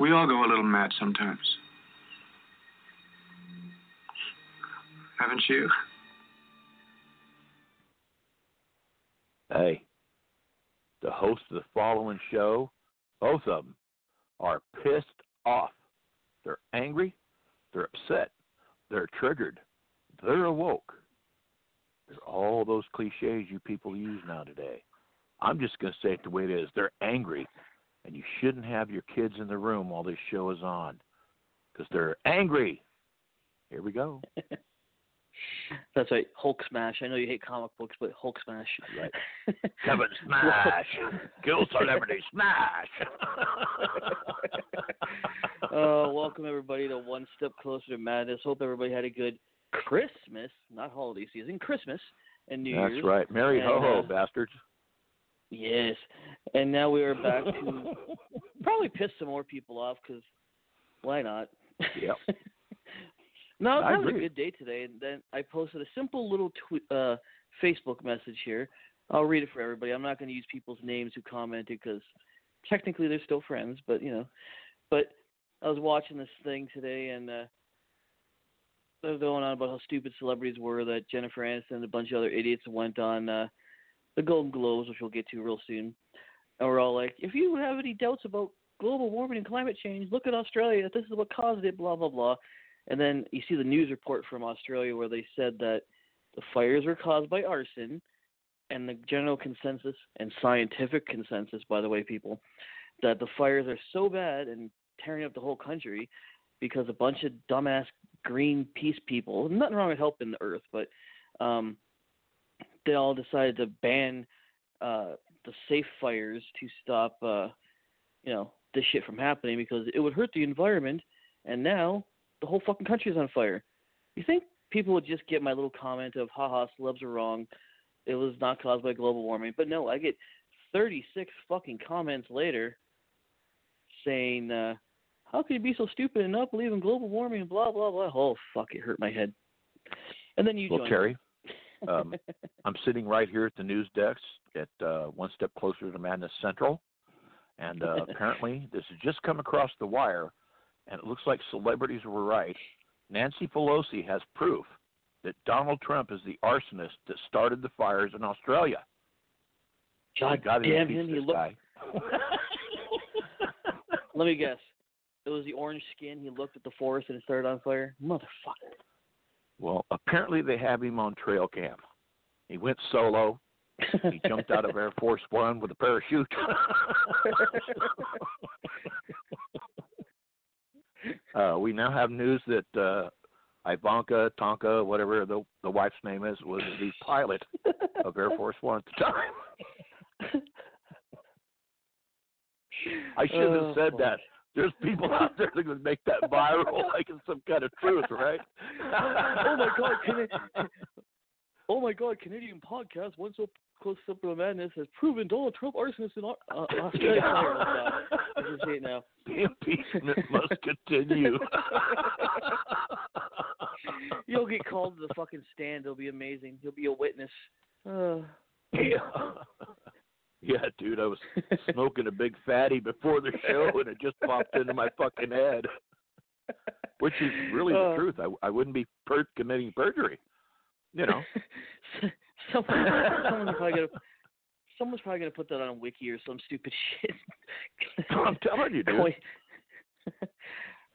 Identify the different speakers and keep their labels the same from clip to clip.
Speaker 1: We all go a little mad sometimes. Haven't you?
Speaker 2: Hey, the hosts of the following show, both of them, are pissed off. They're angry. They're upset. They're triggered. They're awoke. They're all those cliches you people use now today. I'm just going to say it the way it is. They're angry, and you shouldn't have your kids in the room while this show is on because they're angry. Here we go.
Speaker 3: That's right, Hulk Smash. I know you hate comic books, but Hulk Smash.
Speaker 2: Right. Kevin Smash. Kill celebrity Smash.
Speaker 3: uh, welcome everybody to One Step Closer to Madness. Hope everybody had a good Christmas, not holiday season, Christmas and New
Speaker 2: That's
Speaker 3: Year's.
Speaker 2: That's right. Merry ho ho,
Speaker 3: uh,
Speaker 2: bastards.
Speaker 3: Yes, and now we are back to probably piss some more people off because why not?
Speaker 2: Yep.
Speaker 3: no,
Speaker 2: I
Speaker 3: that was a good day today, and then I posted a simple little tw- uh, Facebook message here. I'll read it for everybody. I'm not going to use people's names who commented because technically they're still friends, but you know. But I was watching this thing today, and uh, they were going on about how stupid celebrities were. That Jennifer Aniston and a bunch of other idiots went on uh, the Golden Globes, which we'll get to real soon. And we're all like, if you have any doubts about global warming and climate change, look at Australia. This is what caused it, blah, blah, blah. And then you see the news report from Australia where they said that the fires were caused by arson. And the general consensus and scientific consensus, by the way, people, that the fires are so bad and tearing up the whole country because a bunch of dumbass Greenpeace people, nothing wrong with helping the earth, but um, they all decided to ban uh, the safe fires to stop, uh, you know, this shit from happening because it would hurt the environment. And now the whole fucking country's on fire. You think people would just get my little comment of, haha, celebs are wrong. It was not caused by global warming. But no, I get 36 fucking comments later saying, uh, how could you be so stupid and not believe in global warming and blah, blah, blah. Oh, fuck, it hurt my head. And then you
Speaker 2: Well,
Speaker 3: joined
Speaker 2: Terry, um, I'm sitting right here at the news desk at uh, One Step Closer to Madness Central. And uh, apparently, this has just come across the wire, and it looks like celebrities were right. Nancy Pelosi has proof that Donald Trump is the arsonist that started the fires in Australia.
Speaker 3: God
Speaker 2: God
Speaker 3: damn him, he looked. Let me guess. It was the orange skin. He looked at the forest and it started on fire. Motherfucker.
Speaker 2: Well, apparently they have him on trail cam. He went solo. He jumped out of Air Force One with a parachute. uh, we now have news that uh, Ivanka Tonka, whatever the the wife's name is, was the pilot of Air Force One at the time. I should have
Speaker 3: Oh,
Speaker 2: said
Speaker 3: fuck.
Speaker 2: that. There's people out there that can make that viral like it's some kind of truth, right?
Speaker 3: oh my god, Can- Oh my god, Canadian podcast, one so close to the madness, has proven Donald Trump arsonist in uh, Australia. Sorry about that. I can say now.
Speaker 2: The impeachment must continue.
Speaker 3: You'll get called to the fucking stand. It'll be amazing. You'll be a witness. Uh,
Speaker 2: yeah. Yeah, dude, I was smoking a big fatty before the show and it just popped into my fucking head. Which is really the
Speaker 3: Uh.
Speaker 2: truth. I, I wouldn't be per- committing perjury. You know.
Speaker 3: someone, someone's probably gonna someone's probably gonna put that on a wiki or some stupid shit.
Speaker 2: I'm telling you, dude.
Speaker 3: Uh,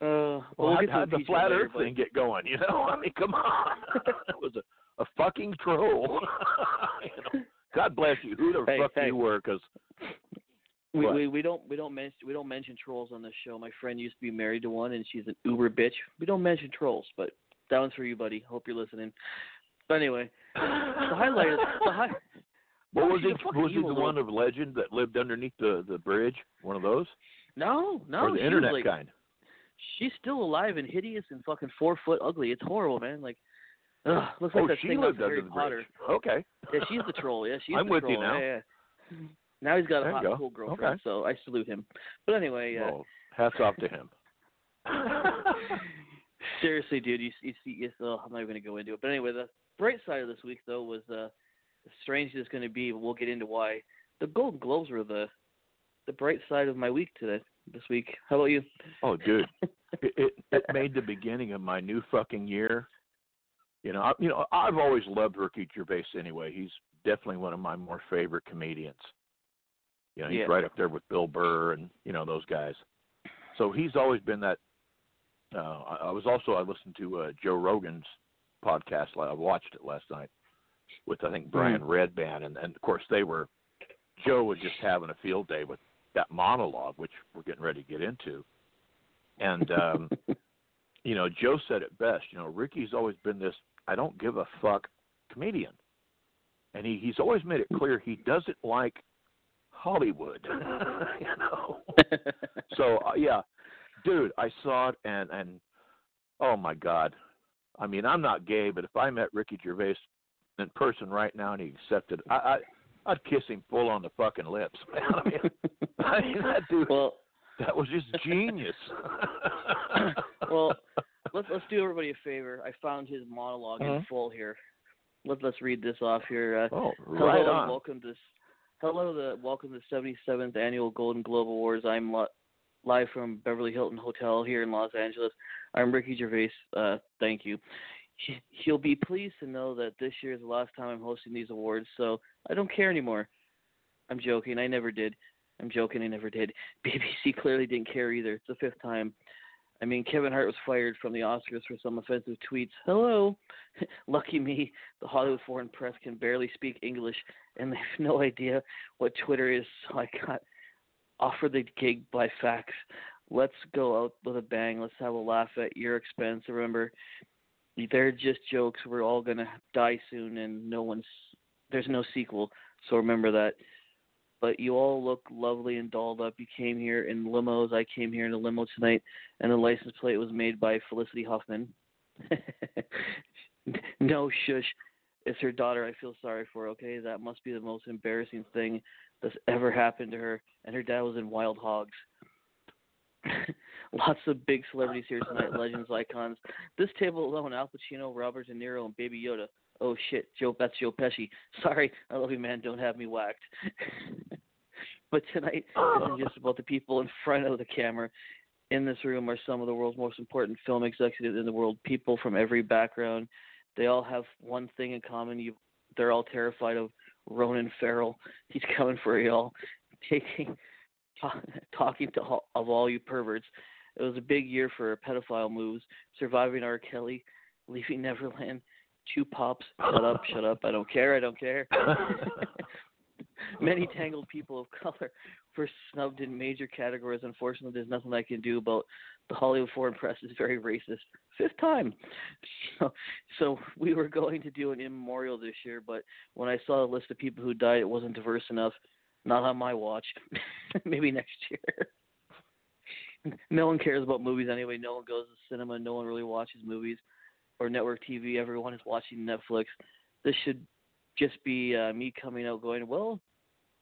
Speaker 3: well,
Speaker 2: Well,
Speaker 3: we'll
Speaker 2: how
Speaker 3: to
Speaker 2: how'd the flat
Speaker 3: later,
Speaker 2: Earth
Speaker 3: but-
Speaker 2: thing get going? You know, I mean, come on. it was a, a fucking troll. you know? God bless you. Who the
Speaker 3: Hey,
Speaker 2: fuck
Speaker 3: hey.
Speaker 2: you were? Because
Speaker 3: We, we we don't we don't mention we don't mention trolls on this show. My friend used to be married to one, and she's an uber bitch. We don't mention trolls, but that one's for you, buddy. Hope you're listening. But anyway, the highlight is the high.
Speaker 2: what was it? Was it the
Speaker 3: little-
Speaker 2: one of legend that lived underneath the the bridge? One of those,
Speaker 3: No, no,
Speaker 2: or the internet
Speaker 3: like,
Speaker 2: kind?
Speaker 3: She's still alive and hideous and fucking four foot ugly. It's horrible, man. Like, ugh, looks like
Speaker 2: oh,
Speaker 3: that
Speaker 2: she
Speaker 3: thing
Speaker 2: lived under
Speaker 3: Harry
Speaker 2: the
Speaker 3: Potter.
Speaker 2: bridge. Okay.
Speaker 3: Yeah, she's the troll. Yeah, she's
Speaker 2: I'm
Speaker 3: the
Speaker 2: with you now.
Speaker 3: Yeah, yeah. Now he's got
Speaker 2: There
Speaker 3: a hot,
Speaker 2: go.
Speaker 3: cool girlfriend,
Speaker 2: Okay.
Speaker 3: so I salute him. But anyway, uh,
Speaker 2: Well, hats off to him.
Speaker 3: seriously, dude, you, you see, you, oh, I'm not even gonna go into it. But anyway, the bright side of this week though was uh, as strange as it's gonna be. We'll get into why. The Golden Globes were the the bright side of my week today. this week. How about you?
Speaker 2: Oh, dude, it, it it made the beginning of my new fucking year. You know, I, you know, I've always loved Ricky Gervais anyway. He's definitely one of my more favorite comedians. You know, he's
Speaker 3: Yeah.
Speaker 2: right up there with Bill Burr and you know those guys. So he's always been that. Uh, I, I was also I listened to uh, Joe Rogan's podcast. I watched it last night with I think Brian Redban, and, and of course they were. Joe was just having a field day with that monologue, which we're getting ready to get into. And um, you know, Joe said it best. You know, Ricky's always been this I don't give a fuck comedian, and he he's always made it clear he doesn't like Hollywood. you know. So uh, yeah, dude, I saw it and and oh my god, I mean I'm not gay, but if I met Ricky Gervais in person right now and he accepted, I, I I'd kiss him full on the fucking lips, man. I mean, I mean that dude,
Speaker 3: well,
Speaker 2: that was just genius.
Speaker 3: well, let's let's do everybody a favor. I found his monolog in
Speaker 2: Mhm.
Speaker 3: full here. Let's let's read this off here. Uh,
Speaker 2: oh, right
Speaker 3: and
Speaker 2: on.
Speaker 3: welcome to hello the welcome to the 77th annual Golden Globe Awards. I'm li- live from Beverly Hilton Hotel here in Los Angeles. I'm Ricky Gervais. Uh, thank you. He- He'll be pleased to know that this year is the last time I'm hosting these awards, so I don't care anymore. I'm joking. I never did. I'm joking. I never did. BBC clearly didn't care either. It's the fifth time. I mean, Kevin Hart was fired from the Oscars for some offensive tweets. Hello. Lucky me, the Hollywood Foreign Press can barely speak English, and they have no idea what Twitter is, so I got offered the gig by fax. Let's go out with a bang. Let's have a laugh at your expense. Remember, they're just jokes. We're all to die soon, and no one's there's no sequel, so remember that but you all look lovely and dolled up. You came here in limos. I came here in a limo tonight, and the license plate was made by Felicity Huffman. no, shush. It's her daughter. I feel sorry for. Okay, that must be the most embarrassing thing that's ever happened to her. And her dad was in Wild Hogs. Lots of big celebrities here tonight, legends, icons. This table alone: Al Pacino, Robert De Niro, and Baby Yoda. Oh shit, Joe, that's Joe Pesci. Sorry, I love you, man. Don't have me whacked. but tonight isn't just about the people in front of the camera. In this room are some of the world's most important film executives in the world. People from every background. They all have one thing in common. You, they're all terrified of Ronan Farrow. He's coming for y'all, taking, talk, talking to all, of all you perverts. It was a big year for pedophile moves. Surviving R. Kelly, leaving Neverland, Two Popes. Shut up, shut up. I don't care. I don't care. Many tangled people of color were snubbed in major categories. Unfortunately, there's nothing I can do about the Hollywood Foreign Press is very racist. Fifth time. So, so we were going to do an immemorial this year, but when I saw the list of people who died, it wasn't diverse enough. Not on my watch. Maybe next year. no one cares about movies anyway. No one goes to cinema. No one really watches movies or network TV. Everyone is watching Netflix. This should just be uh, me coming out going, well,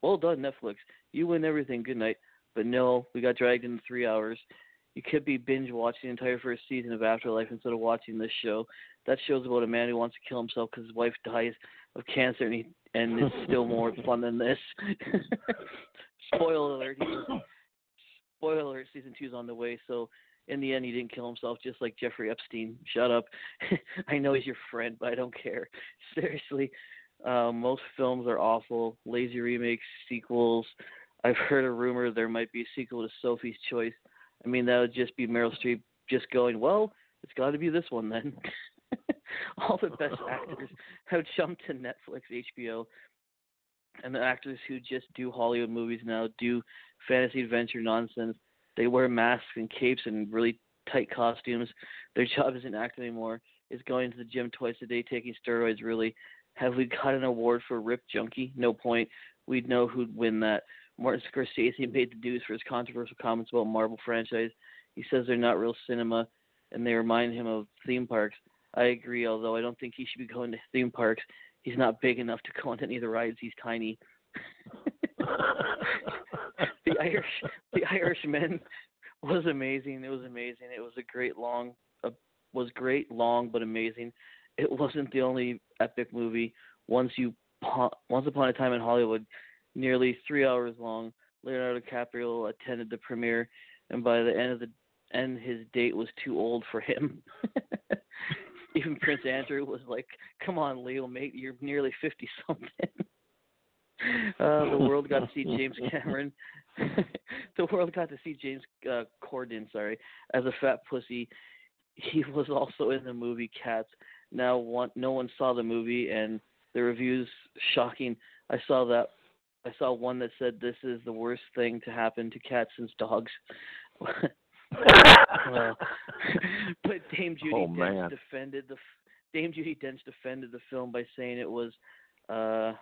Speaker 3: well done, Netflix. You win everything. Good night. But no, we got dragged into three hours. You could be binge watching the entire first season of Afterlife instead of watching this show. That show's about a man who wants to kill himself because his wife dies of cancer, and he and it's still more fun than this. Spoiler alert! Spoiler alert! Season two's on the way. So in the end, he didn't kill himself, just like Jeffrey Epstein. Shut up! I know he's your friend, but I don't care. Seriously, uh, most films are awful. Lazy remakes, sequels. I've heard a rumor there might be a sequel to Sophie's Choice. I mean, that would just be Meryl Streep just going, well, it's got to be this one then. All the best actors have jumped to Netflix, HBO, and the actors who just do Hollywood movies now do fantasy adventure nonsense. They wear masks and capes and really tight costumes. Their job isn't acting anymore. It's going to the gym twice a day, taking steroids. Really, have we got an award for Rip Junkie? No point. We'd know who'd win that. Martin Scorsese made the news for his controversial comments about Marvel franchise. He says they're not real cinema, and they remind him of theme parks. I agree, although I don't think he should be going to theme parks. He's not big enough to go on any of the rides. He's tiny. the Irish, the Irishman was amazing. It was amazing. It was a great long, uh, was great long but amazing. It wasn't the only epic movie. Once you, once upon a time in Hollywood, nearly three hours long. Leonardo DiCaprio attended the premiere, and by the end of the end, his date was too old for him. Even Prince Andrew was like, "Come on, Leo, mate, you're nearly fifty something." uh, the world got to see James Cameron. the world got to see James uh, Corden, sorry, as a fat pussy. He was also in the movie Cats. Now, one, no one saw the movie, and the reviews shocking. I saw that. I saw one that said this is the worst thing to happen to cats since dogs. well, but Dame Judi
Speaker 2: Oh,
Speaker 3: Dench defended the Dame Judi Dench defended the film by saying it was uh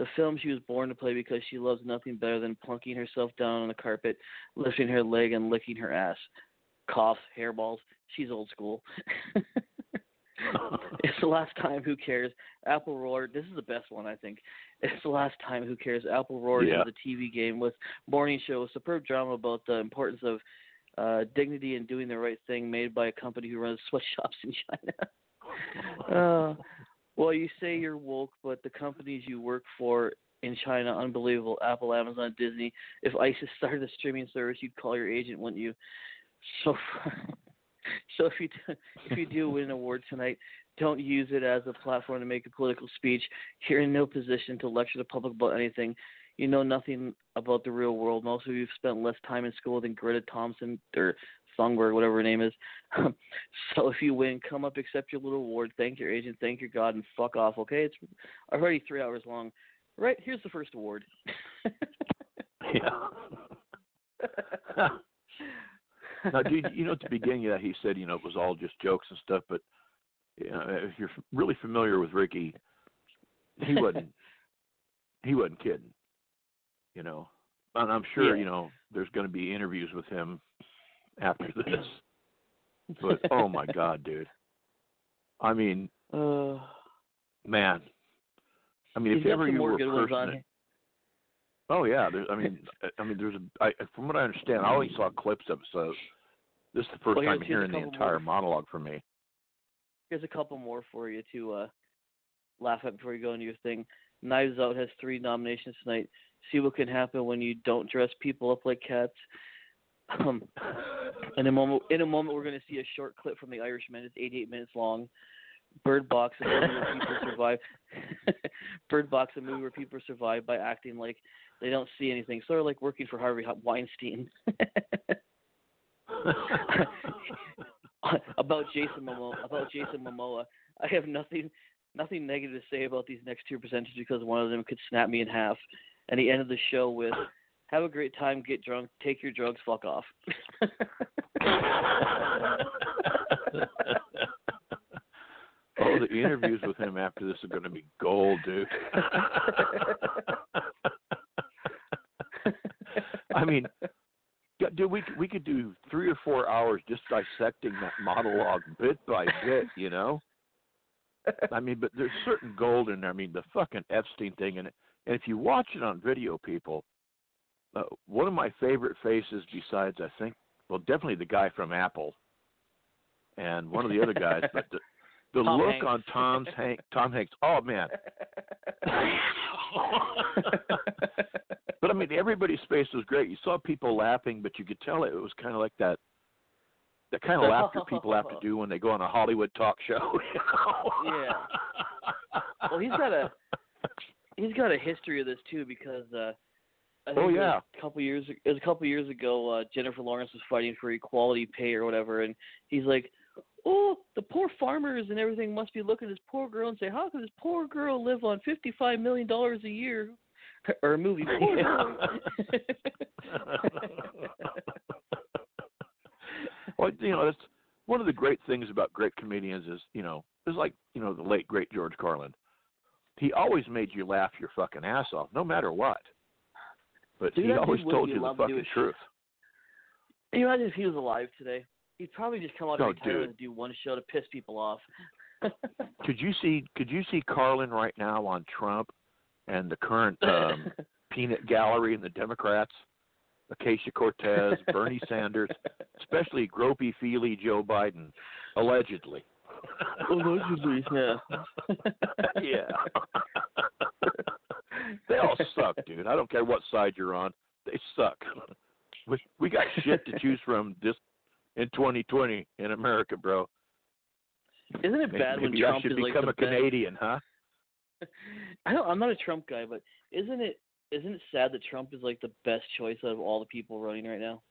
Speaker 3: the film she was born to play because she loves nothing better than plunking herself down on the carpet, lifting her leg and licking her ass. Coughs, hairballs. She's old school. it's the last time. Who cares? Apple roared. This is the best one, I think. It's the last time. Who cares? Apple roared
Speaker 2: Yeah.
Speaker 3: into the TV game with morning show, a superb drama about the importance of uh, dignity and doing the right thing, made by a company who runs sweatshops in China. uh, well, you say you're woke, but the companies you work for in China, unbelievable. Apple, Amazon, Disney. If ISIS started a streaming service, you'd call your agent, wouldn't you? So, so if you do, if you do win an award tonight, don't use it as a platform to make a political speech. You're in no position to lecture the public about anything. You know nothing about the real world. Most of you have spent less time in school than Greta Thompson or Thunberg, whatever her name is. so if you win, come up, accept your little award, thank your agent, thank your God, and fuck off. Okay, it's already three hours long. Right, here's the first award.
Speaker 2: yeah. now, dude, you know, at the beginning of that, he said, you know, it was all just jokes and stuff. But you know, if you're really familiar with Ricky, he wasn't. he wasn't kidding. You know, and I'm sure
Speaker 3: Yeah.
Speaker 2: you know there's going to be interviews with him after this. But oh my God, dude! I mean,
Speaker 3: uh,
Speaker 2: man. I mean, if ever you were a person that- Oh yeah, there, I mean, I- I mean, there's a. I, from what I understand, I only saw clips of it, so this is the first
Speaker 3: Well,
Speaker 2: time hearing the entire
Speaker 3: more.
Speaker 2: monologue from me.
Speaker 3: Here's a couple more for you to uh, laugh at before you go into your thing. Knives Out has three nominations tonight. See what can happen when you don't dress people up like cats. Um, in a moment, in a moment, we're going to see a short clip from The Irishman. It's 88 minutes long. Bird Box, a movie where people survive. Bird Box, a movie where people survive by acting like they don't see anything, sort of like working for Harvey Weinstein. about Jason Momoa. About Jason Momoa, I have nothing, nothing negative to say about these next two presenters because one of them could snap me in half. And he ended the show with, "Have a great time, get drunk, take your drugs, fuck off."
Speaker 2: oh, the interviews with him after this are going to be gold, dude. I mean, dude, we we could do three or four hours just dissecting that monologue bit by bit, you know. I mean, but there's certain gold in there. I mean, the fucking Epstein thing, and and if you watch it on video, people, uh, one of my favorite faces, besides I think, well, definitely the guy from Apple, and one of the other guys, but the the look
Speaker 3: Hanks.
Speaker 2: on Tom's Hank Tom Hanks. Oh man, but I mean, everybody's face was great. You saw people laughing, but you could tell it was kind of like that. The kind of laughter people have to do when they go on a Hollywood talk show. You know?
Speaker 3: Yeah. Well, he's got a he's got a history of this too because uh
Speaker 2: Oh, yeah.
Speaker 3: a couple years it was a couple years ago uh Jennifer Lawrence was fighting for equality pay or whatever and he's like Oh, the poor farmers and everything must be looking at this poor girl and say, How can this poor girl live on fifty five million dollars a year? Or a movie, poor girl.
Speaker 2: well, you know, that's one of the great things about great comedians is, you know, it's like, you know, the late great George Carlin. He always made you laugh your fucking ass off, no matter what. But
Speaker 3: Dude,
Speaker 2: he always told you the
Speaker 3: allowed to do
Speaker 2: fucking truth.
Speaker 3: Can you imagine if he was alive today? He'd probably just come out every time and do one show to piss people off.
Speaker 2: Could you see could you see Carlin right now on Trump and the current um peanut gallery and the Democrats? Ocasio-Cortez, Bernie Sanders, especially gropey feely Joe Biden, allegedly.
Speaker 3: Allegedly, yeah.
Speaker 2: yeah. They all suck, dude. I don't care what side you're on. they suck. We we got shit to choose from this in 2020 in America, bro.
Speaker 3: Isn't it
Speaker 2: Maybe,
Speaker 3: bad when
Speaker 2: maybe
Speaker 3: Trump
Speaker 2: I should
Speaker 3: is like
Speaker 2: become
Speaker 3: the
Speaker 2: a Canadian, huh?
Speaker 3: I don't. I'm not a Trump guy, but isn't it isn't it sad that Trump is like the best choice out of all the people running right now?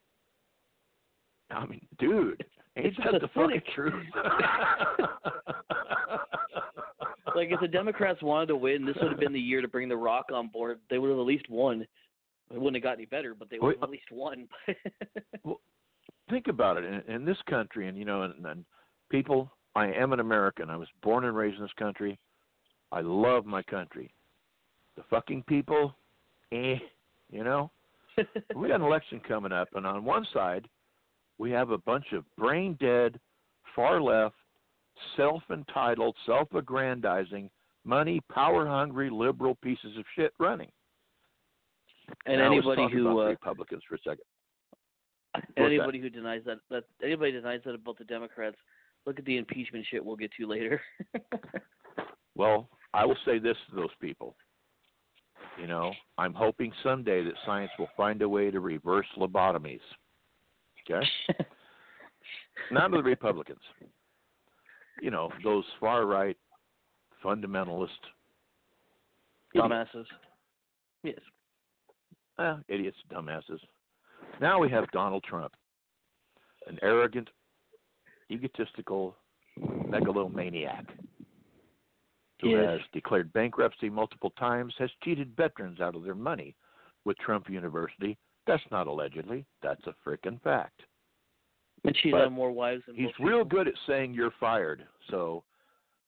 Speaker 2: I mean, dude, ain't
Speaker 3: It's
Speaker 2: that the fucking truth?
Speaker 3: Like if the Democrats wanted to win, this would have been the year to bring The Rock on board. They would have at least won. It wouldn't have got any better, but they would have at least won.
Speaker 2: well, think about it in, in this country and you know and, and people i am an american i was born and raised in this country i love my country the fucking people eh you know we got an election coming up and on one side we have a bunch of brain dead far left self entitled self aggrandizing money power hungry liberal pieces of shit running
Speaker 3: and
Speaker 2: let's
Speaker 3: anybody who
Speaker 2: about
Speaker 3: uh,
Speaker 2: republicans for a second
Speaker 3: And anybody who denies that that anybody denies that about the Democrats, look at the impeachment shit we'll get to later.
Speaker 2: Well, I will say this to those people. You know, I'm hoping someday that science will find a way to reverse lobotomies. Okay? Not to the Republicans. You know, those far right fundamentalist
Speaker 3: Dumbasses. Yes.
Speaker 2: eh, idiots, dumbasses. Now we have Donald Trump, an arrogant, egotistical megalomaniac who
Speaker 3: Yes.
Speaker 2: has declared bankruptcy multiple times, has cheated veterans out of their money with Trump University. That's not allegedly, that's a frickin' fact.
Speaker 3: And she's
Speaker 2: But
Speaker 3: had more wives than
Speaker 2: He's real
Speaker 3: people.
Speaker 2: good at saying you're fired. So,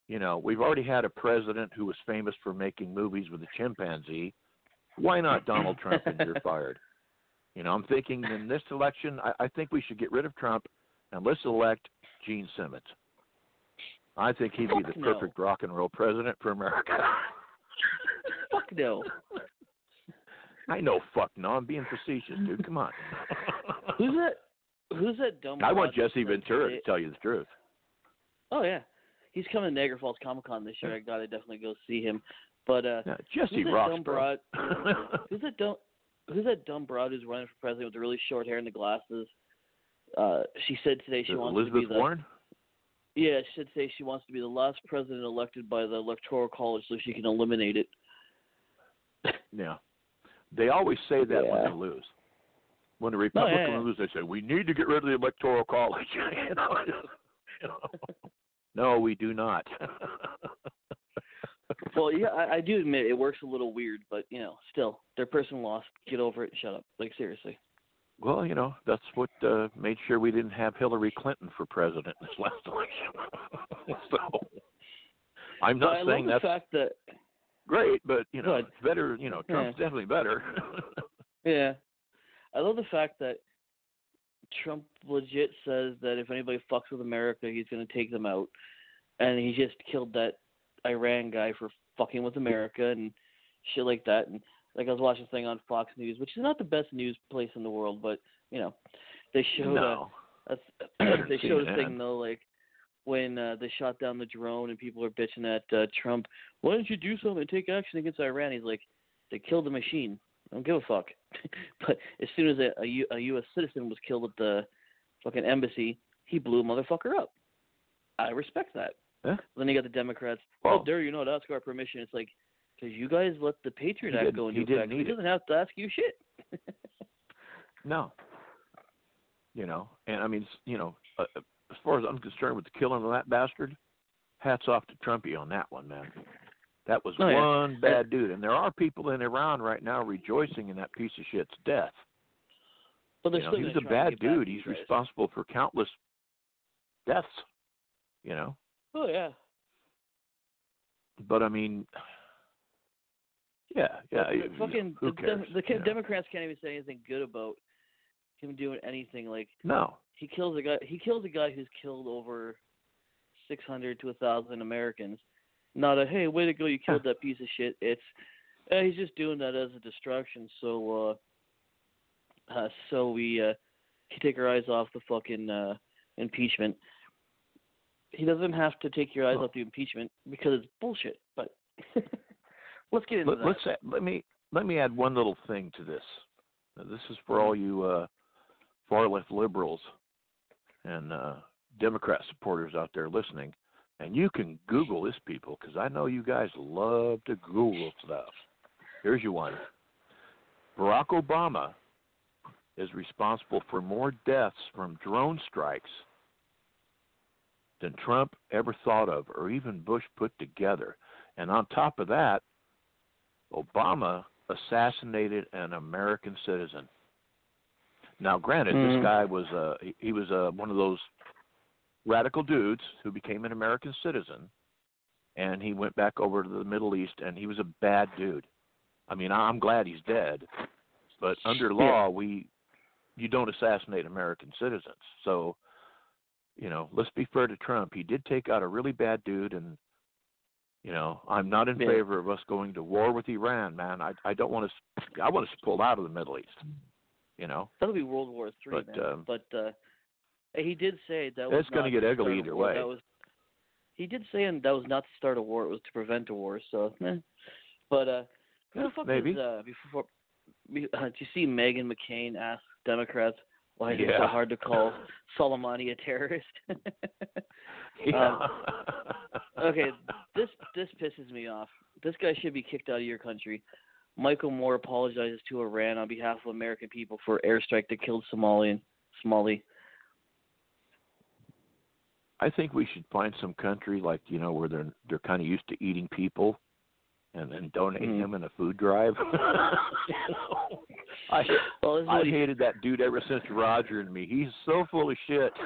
Speaker 2: you know, we've already had a president who was famous for making movies with a chimpanzee. Why not Donald Trump and you're fired? You know, I'm thinking in this election, I, I think we should get rid of Trump and let's elect Gene Simmons. I think he'd be the
Speaker 3: no.
Speaker 2: perfect rock and roll president for America.
Speaker 3: Fuck no.
Speaker 2: I know, fuck no, I'm being facetious, dude. Come on.
Speaker 3: Who's that? Who's that dumb?
Speaker 2: I want Jesse Ventura to tell you the truth.
Speaker 3: Oh yeah, he's coming to Niagara Falls Comic Con this year. I gotta definitely go see him. But uh,
Speaker 2: Yeah, Jesse rocks,
Speaker 3: dumb
Speaker 2: bro.
Speaker 3: broad? Who's that dumb? Who's that dumb broad who's running for president with the really short hair and the glasses? Uh, she said today she wants
Speaker 2: Elizabeth
Speaker 3: to be the
Speaker 2: Warren?
Speaker 3: yeah. She said today she wants to be the last president elected by the electoral college so she can eliminate it.
Speaker 2: Yeah. They always say that when they lose. When the Republicans
Speaker 3: yeah.
Speaker 2: lose, they say, we need to get rid of the Electoral College. you know, you know. No, we do not.
Speaker 3: Well, yeah, I, I do admit it works a little weird, but you know, still, their person lost. Get over it shut up. Like seriously.
Speaker 2: well, you know, that's what uh, made sure we didn't have Hillary Clinton for president in this last election. so I'm not
Speaker 3: love
Speaker 2: saying
Speaker 3: the
Speaker 2: that's
Speaker 3: fact that
Speaker 2: great, but, you know, it's better, you know, Trump's
Speaker 3: Yeah.
Speaker 2: definitely better.
Speaker 3: yeah, I love the fact that Trump legit says that if anybody fucks with America, he's going to take them out, and he just killed that Iran guy for fucking with America and shit like that. And like I was watching a thing on Fox News, which is not the best news place in the world, but you know, they showed
Speaker 2: no.
Speaker 3: a, a they showed a thing though, like when uh, they shot down the drone and people are bitching at uh, Trump. Why don't you do something? Take action against Iran. He's like, they killed the machine. I don't give a fuck. but as soon as a, a, U, a U.S. citizen was killed at the fucking embassy, he blew a motherfucker up. I respect that.
Speaker 2: Yeah.
Speaker 3: Then you got the Democrats.
Speaker 2: Well-
Speaker 3: oh, dare you not ask our permission? It's like, because you guys let the Patriot Act go into effect. he
Speaker 2: it.
Speaker 3: doesn't have to ask you shit.
Speaker 2: No. You know, and I mean, you know, uh, as far as I'm concerned with the killing of that bastard, hats off to Trumpy on that one, man. That was
Speaker 3: Oh, yeah.
Speaker 2: one bad dude, and there are people in Iran right now rejoicing in that piece of shit's death.
Speaker 3: But they're
Speaker 2: You know,
Speaker 3: still
Speaker 2: he was
Speaker 3: gonna
Speaker 2: a bad dude. He's
Speaker 3: guys.
Speaker 2: responsible for countless deaths. You know,
Speaker 3: Oh yeah.
Speaker 2: but I mean, yeah, yeah.
Speaker 3: But
Speaker 2: know,
Speaker 3: fucking
Speaker 2: who
Speaker 3: the,
Speaker 2: cares?
Speaker 3: Dem- the
Speaker 2: you know?
Speaker 3: Democrats can't even say anything good about him doing anything. Like
Speaker 2: No,
Speaker 3: he kills a guy. He kills a guy who's killed over six hundred to a thousand Americans. Not a hey, way to go, you killed that piece of shit. It's uh, he's just doing that as a distraction. So uh, uh so we uh can take our eyes off the fucking uh impeachment. He doesn't have to take your eyes
Speaker 2: Oh.
Speaker 3: off the impeachment because it's bullshit. But let's get into
Speaker 2: Let,
Speaker 3: that.
Speaker 2: let's a- let me let me add one little thing to this. Now, this is for all you uh, far left liberals and uh, Democrat supporters out there listening. And you can Google this, people, because I know you guys love to Google stuff. Here's your one Barack Obama is responsible for more deaths from drone strikes than Trump ever thought of, or even Bush put together. And on top of that, Obama assassinated an American citizen. Now, granted,
Speaker 3: Mm.
Speaker 2: this guy was uh, he- he was uh, one of those radical dudes who became an American citizen, and he went back over to the Middle East, and he was a bad dude. I mean, I'm glad he's dead, but under law, we you don't assassinate American citizens. So, you know, let's be fair to Trump. He did take out a really bad dude, and you know, I'm not in
Speaker 3: Yeah.
Speaker 2: favor of us going to war with Iran, man. I I don't want us. I want us pulled out of the Middle East. You know,
Speaker 3: That'll be World War Three,
Speaker 2: But,
Speaker 3: man.
Speaker 2: um,
Speaker 3: but uh, he did say that was
Speaker 2: it's gonna get ugly either way.
Speaker 3: That was, he did say and that was not to start a war; it was to prevent a war. So, eh. but uh, who the fuck
Speaker 2: maybe.
Speaker 3: is uh, before? Uh, did you see Meghan McCain ask Democrats why it's so hard to call Soleimani a terrorist?
Speaker 2: yeah.
Speaker 3: Um, okay, this this pisses me off. This guy should be kicked out of your country. Michael Moore apologizes to Iran on behalf of American people for airstrike that killed Somalian Somali.
Speaker 2: I think we should find some country like you know where they're they're kind of used to eating people, and then donate
Speaker 3: Mhm.
Speaker 2: him in a food drive. I
Speaker 3: Well,
Speaker 2: I hated that dude ever since Roger and me. He's so full of shit.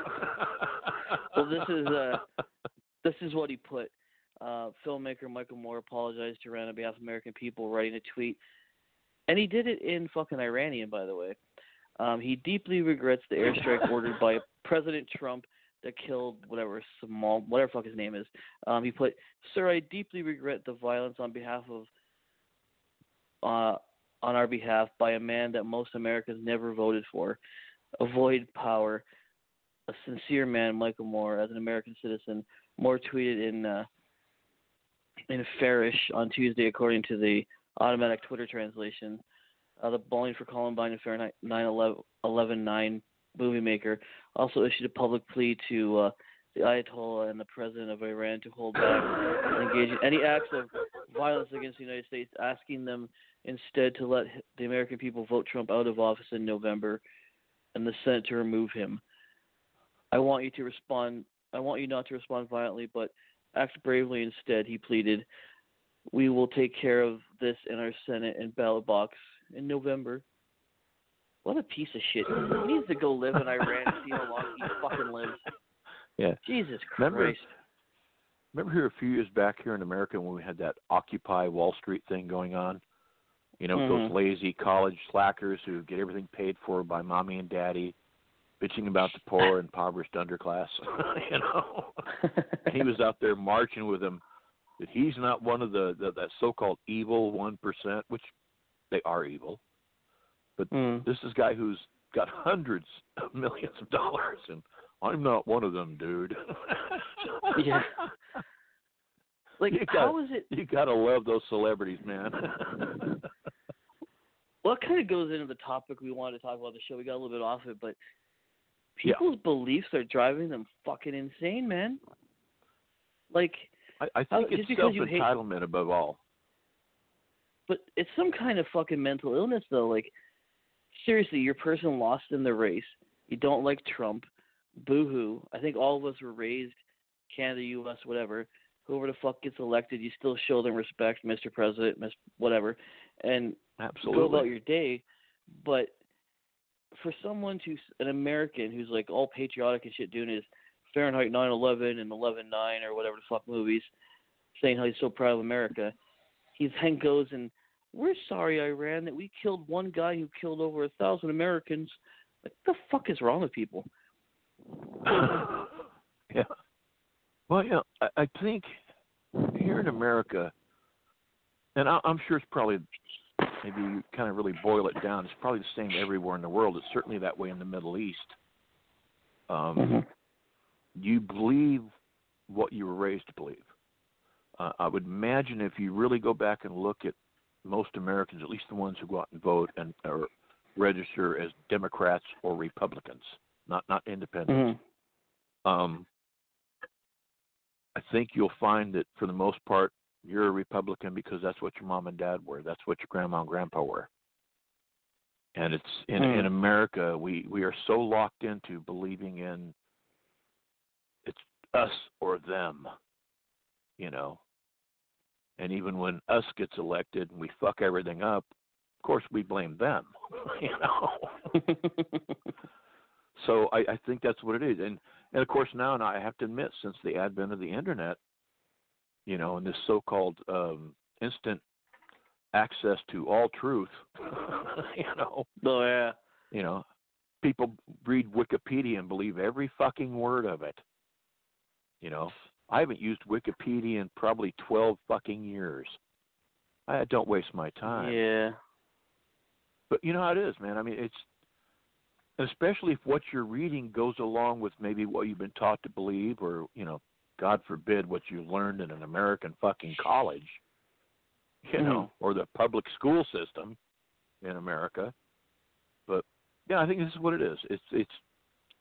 Speaker 3: Well, this is, uh, this is what he put. Uh, filmmaker Michael Moore apologized to Iran on behalf of American people, writing a tweet, and he did it in fucking Iranian, by the way. Um, he deeply regrets the airstrike ordered by President Trump that killed whatever small whatever fuck his name is. Um, he put, "Sir, I deeply regret the violence on behalf of uh, on our behalf by a man that most Americans never voted for. Avoid power. A sincere man, Michael Moore, as an American citizen." Moore tweeted in uh, in Farsi on Tuesday, according to the automatic Twitter translation. Uh, the Bowling for Columbine and Fahrenheit 9/11 movie maker also issued a public plea to uh, the Ayatollah and the president of Iran to hold back and engage in any acts of violence against the United States, asking them instead to let the American people vote Trump out of office in November and the Senate to remove him. I want you to respond. I want you not to respond violently, but act bravely instead, he pleaded. We will take care of this in our Senate and ballot box in November. What a piece of shit. He needs to go live in Iran and see how long he fucking lives.
Speaker 2: Yeah.
Speaker 3: Jesus Christ.
Speaker 2: Remember- Remember here a few years back here in America when we had that Occupy Wall Street thing going on? You know,
Speaker 3: Mhm.
Speaker 2: those lazy college slackers who get everything paid for by mommy and daddy, bitching about the poor and impoverished underclass. you know, and he was out there marching with them. That he's not one of the, the that so-called evil one percent, which they are evil.
Speaker 3: Mm.
Speaker 2: This is a guy who's got hundreds of millions of dollars, and I'm not one of them, dude.
Speaker 3: Yeah. Like,
Speaker 2: You got-
Speaker 3: how is it?
Speaker 2: You gotta love those celebrities, man.
Speaker 3: Well, it kind of goes into the topic we wanted to talk about the show. We got a little bit off it, but
Speaker 2: Yeah.
Speaker 3: people's beliefs are driving them fucking insane, man. Like,
Speaker 2: I, I think
Speaker 3: just
Speaker 2: it's self
Speaker 3: you hate-
Speaker 2: entitlement above all.
Speaker 3: but it's some kind of fucking mental illness, though. Like, seriously, your person lost in the race. You don't like Trump. Boo hoo. I think all of us were raised Canada, U.S., whatever. Whoever the fuck gets elected, you still show them respect, Mr. President, Miss whatever, and
Speaker 2: Absolutely.
Speaker 3: go about your day. But for someone who's an American who's like all patriotic and shit, doing his Fahrenheit 9/11 and 11/9 or whatever the fuck movies, saying how he's so proud of America, he then goes and we're sorry, Iran, that we killed one guy who killed over a thousand Americans. Like, what the fuck is wrong with people?
Speaker 2: yeah. Well, yeah, I, I think here in America, and I, I'm sure it's probably maybe you kind of really boil it down. It's probably the same everywhere in the world. It's certainly that way in the Middle East. Um, You believe what you were raised to believe. Uh, I would imagine if you really go back and look at most Americans, at least the ones who go out and vote and or register as Democrats or Republicans, not not independents.
Speaker 3: Mhm.
Speaker 2: Um, I think you'll find that for the most part, you're a Republican because that's what your mom and dad were. That's what your grandma and grandpa were. And it's in
Speaker 3: Hmm.
Speaker 2: in America, we we are so locked into believing in it's us or them, you know. And even when us gets elected and we fuck everything up, of course we blame them, you know. So I, I think that's what it is, and and of course now, and I have to admit, since the advent of the internet, you know, and this so-called um, instant access to all truth, you know,
Speaker 3: oh yeah.
Speaker 2: you know, people read Wikipedia and believe every fucking word of it. You know, I haven't used Wikipedia in probably twelve fucking years. I don't waste my time.
Speaker 3: Yeah.
Speaker 2: But you know how it is, man. I mean, it's especially if what you're reading goes along with maybe what you've been taught to believe, or you know, God forbid, what you learned in an American fucking college, you mm-hmm. know, or the public school system in America. But yeah, I think this is what it is. It's it's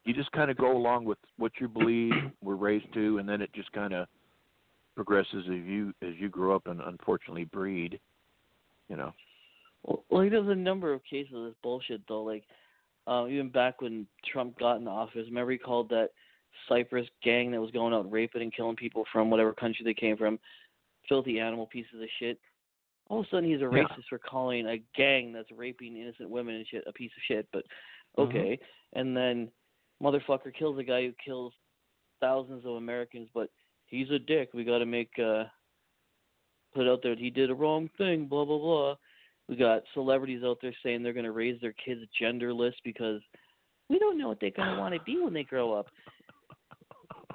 Speaker 2: you just kind of go along with what you believe, were raised to, and then it just kind of progresses as you as you grow up and unfortunately breed. You know.
Speaker 3: Well, like there's a number of cases of this bullshit though. Like uh, even back when Trump got in office, remember he called that Cyprus gang that was going out raping and killing people from whatever country they came from, filthy animal pieces of shit. All of a sudden he's a
Speaker 2: Yeah.
Speaker 3: racist for calling a gang that's raping innocent women and shit a piece of shit. But
Speaker 2: Mhm.
Speaker 3: okay, and then motherfucker kills a guy who kills thousands of Americans, but he's a dick. We got to make uh put out there that he did a wrong thing. Blah blah blah. We got celebrities out there saying they're going to raise their kids genderless because we don't know what they're going to want to be when they grow up.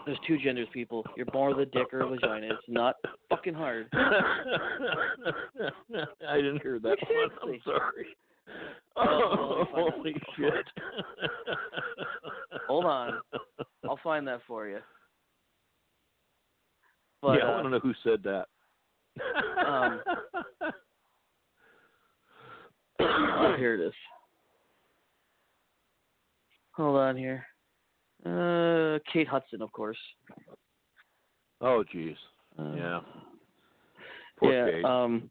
Speaker 3: There's two genders, people. You're born with a dick or a vagina. It's not fucking hard.
Speaker 2: I didn't hear that one. I'm sorry.
Speaker 3: Oh,
Speaker 2: Oh, holy shit.
Speaker 3: Hold on. I'll find that for you. But
Speaker 2: yeah, I
Speaker 3: uh,
Speaker 2: want to know who said that.
Speaker 3: Um, oh, here it is. Hold on here. Uh, Kate Hudson, of course.
Speaker 2: oh, jeez.
Speaker 3: Uh,
Speaker 2: Yeah. Poor
Speaker 3: yeah.
Speaker 2: Kate.
Speaker 3: Um,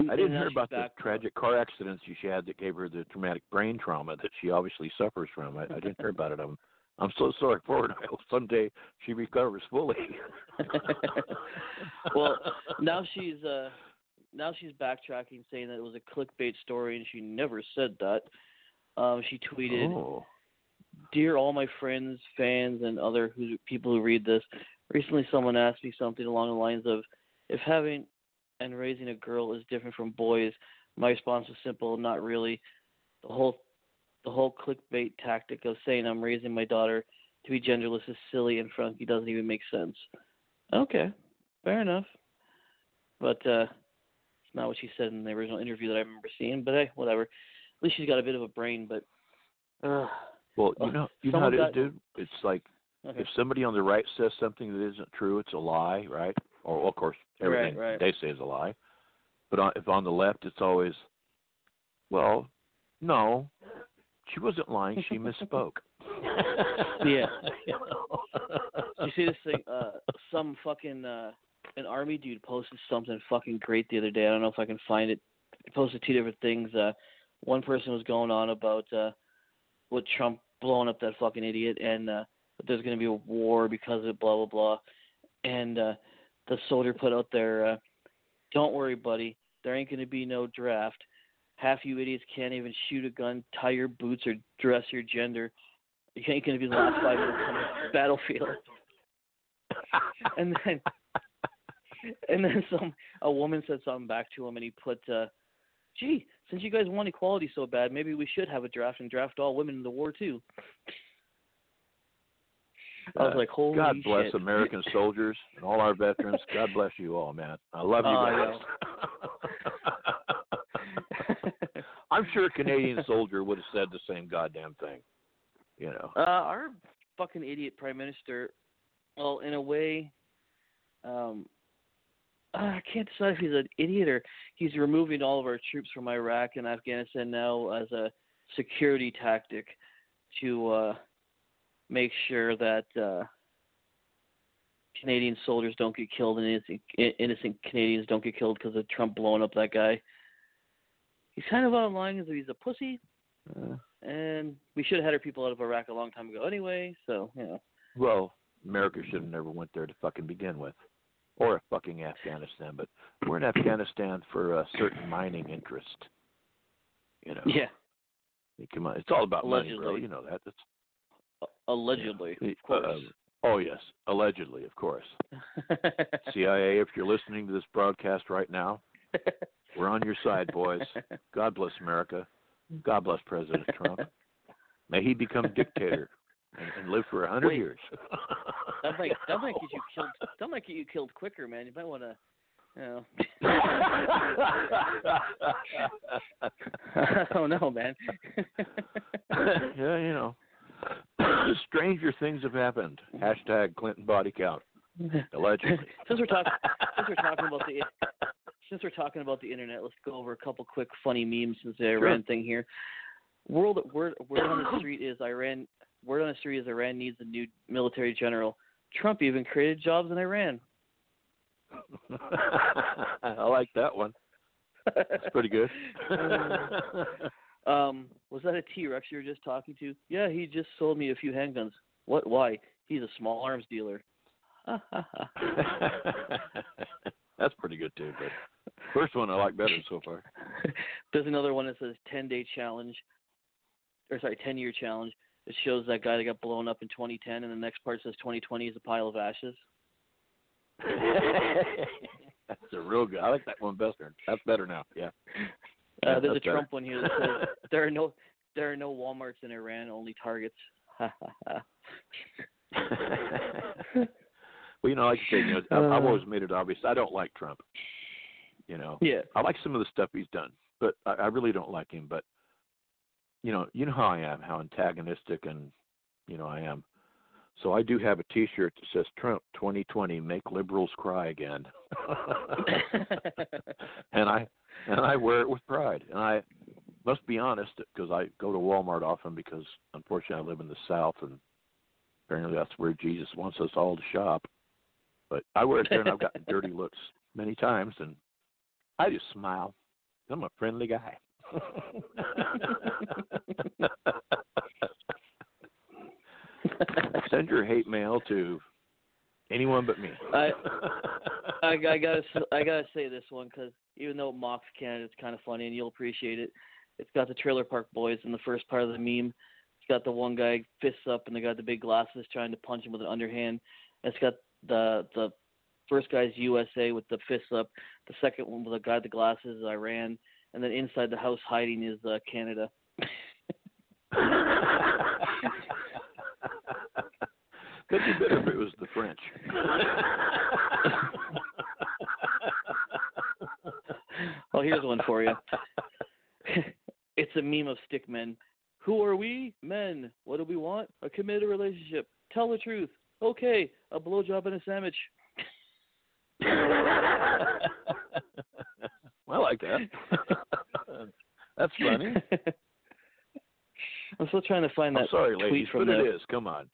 Speaker 2: I didn't hear about the tragic car accidents she had that gave her the traumatic brain trauma that she obviously suffers from. I, I didn't hear about it. I'm I'm so sorry for her. I hope someday she recovers fully.
Speaker 3: well, now she's uh now she's backtracking, saying that it was a clickbait story, and she never said that. Um, she tweeted,
Speaker 2: Oh.
Speaker 3: "Dear all my friends, fans, and other who, people who read this, recently someone asked me something along the lines of, if having and raising a girl is different from boys, my response was simple, not really. The whole the whole clickbait tactic of saying I'm raising my daughter to be genderless is silly and frankly doesn't even make sense. Okay, fair enough. But uh it's not what she said in the original interview that I remember seeing, but hey, whatever. At least she's got a bit of a brain, but uh
Speaker 2: Well, you know, you know how it is, dude. It's like
Speaker 3: okay.
Speaker 2: if somebody on the right says something that isn't true, it's a lie, right? Or well, of course, everything
Speaker 3: right.
Speaker 2: they say is a lie. But on, if on the left, it's always, well, no, she wasn't lying. She misspoke.
Speaker 3: Yeah.
Speaker 2: You
Speaker 3: see this thing? Uh, some fucking uh, an army dude posted something fucking great the other day. I don't know if I can find it. He posted two different things. Uh, one person was going on about uh, what Trump blowing up that fucking idiot, and uh, that there's going to be a war because of blah blah blah. And uh, the soldier put out there, uh, "Don't worry, buddy. There ain't going to be no draft. Half you idiots can't even shoot a gun, tie your boots, or dress your gender. You ain't going to be the last five minutes on the battlefield." and then and then some a woman said something back to him and he put uh gee since you guys want equality so bad maybe we should have a draft and draft all women in the war too i was
Speaker 2: Uh,
Speaker 3: like holy
Speaker 2: God bless
Speaker 3: shit.
Speaker 2: American soldiers and all our veterans. God bless you all, man. I love you
Speaker 3: I
Speaker 2: guys. I'm sure a Canadian soldier would have said the same goddamn thing. You know.
Speaker 3: uh our fucking idiot prime minister well in a way um uh, I can't decide if he's an idiot or he's removing all of our troops from Iraq and Afghanistan now as a security tactic to uh, make sure that uh, Canadian soldiers don't get killed and innocent, innocent Canadians don't get killed because of Trump blowing up that guy. He's kind of online as he's a pussy,
Speaker 2: Uh,
Speaker 3: and we should have had our people out of Iraq a long time ago anyway. So you know,
Speaker 2: well, America should have never went there to fucking begin with, or fucking Afghanistan. But we're in Afghanistan for a certain mining interest. You know.
Speaker 3: yeah,
Speaker 2: Come on, it's all about money, bro. You know that. That's,
Speaker 3: allegedly, of course.
Speaker 2: Uh, oh yes, allegedly, of course. CIA, if you're listening to this broadcast right now, we're on your side, boys. God bless America. God bless President Trump. May he become dictator and, and live for a hundred years.
Speaker 3: That might that might get you killed. That might get you killed quicker, man. You might want to, you know. I don't know, man.
Speaker 2: yeah, you know. Stranger things have happened. Hashtag Clinton body count. Allegedly.
Speaker 3: since we're talking since we're talking about the since we're talking about the internet, let's go over a couple quick funny memes since the Iran thing here. World word word on the street is Iran. Word on the street is Iran needs a new military general. Trump even created jobs in Iran.
Speaker 2: I like that one. That's pretty good.
Speaker 3: Uh, Um, was that a T Rex you were just talking to? Yeah, he just sold me a few handguns. What? Why? He's a small arms dealer.
Speaker 2: That's pretty good too. But first one I like better so far.
Speaker 3: There's another one that says 10 day challenge, or sorry, 10 year challenge. It shows that guy that got blown up in 2010, and the next part says 2020 is a pile of ashes.
Speaker 2: That's a real good. I like that one better. That's better now. Yeah.
Speaker 3: Uh,
Speaker 2: Yeah,
Speaker 3: there's a
Speaker 2: better.
Speaker 3: Trump one here that says there are no there are no WalMarts in Iran, only Targets.
Speaker 2: Well, you know, like you said, you know, I've, I've
Speaker 3: Uh.
Speaker 2: always made it obvious I don't like Trump. You know,
Speaker 3: Yeah.
Speaker 2: I like some of the stuff he's done, but I, I really don't like him. But you know, you know how I am, how antagonistic and you know I am. So I do have a T-shirt that says Trump 2020 make liberals cry again, and I and I wear it with pride. And I must be honest because I go to Walmart often because unfortunately I live in the South and apparently that's where Jesus wants us all to shop. But I wear it there and I've gotten dirty looks many times and I just smile. I'm a friendly guy. Send your hate mail to anyone but me.
Speaker 3: I- I, I gotta I gotta say this one because even though it mocks Canada, it's kind of funny and you'll appreciate it. It's got the Trailer Park Boys in the first part of the meme. It's got the one guy fists up and the guy with the big glasses trying to punch him with an underhand. It's got the the first guy's USA with the fists up. The second one with the guy with the glasses is Iran, and then inside the house hiding is uh, Canada.
Speaker 2: Could be better if it was the French.
Speaker 3: Well, here's one for you. it's a meme of stick men. Who are we? Men. What do we want? A committed relationship. Tell the truth. Okay, a blowjob and a sandwich.
Speaker 2: I like that. That's funny.
Speaker 3: I'm still trying to find that.
Speaker 2: I'm
Speaker 3: that
Speaker 2: sorry, ladies, but
Speaker 3: the.
Speaker 2: it is. Come on,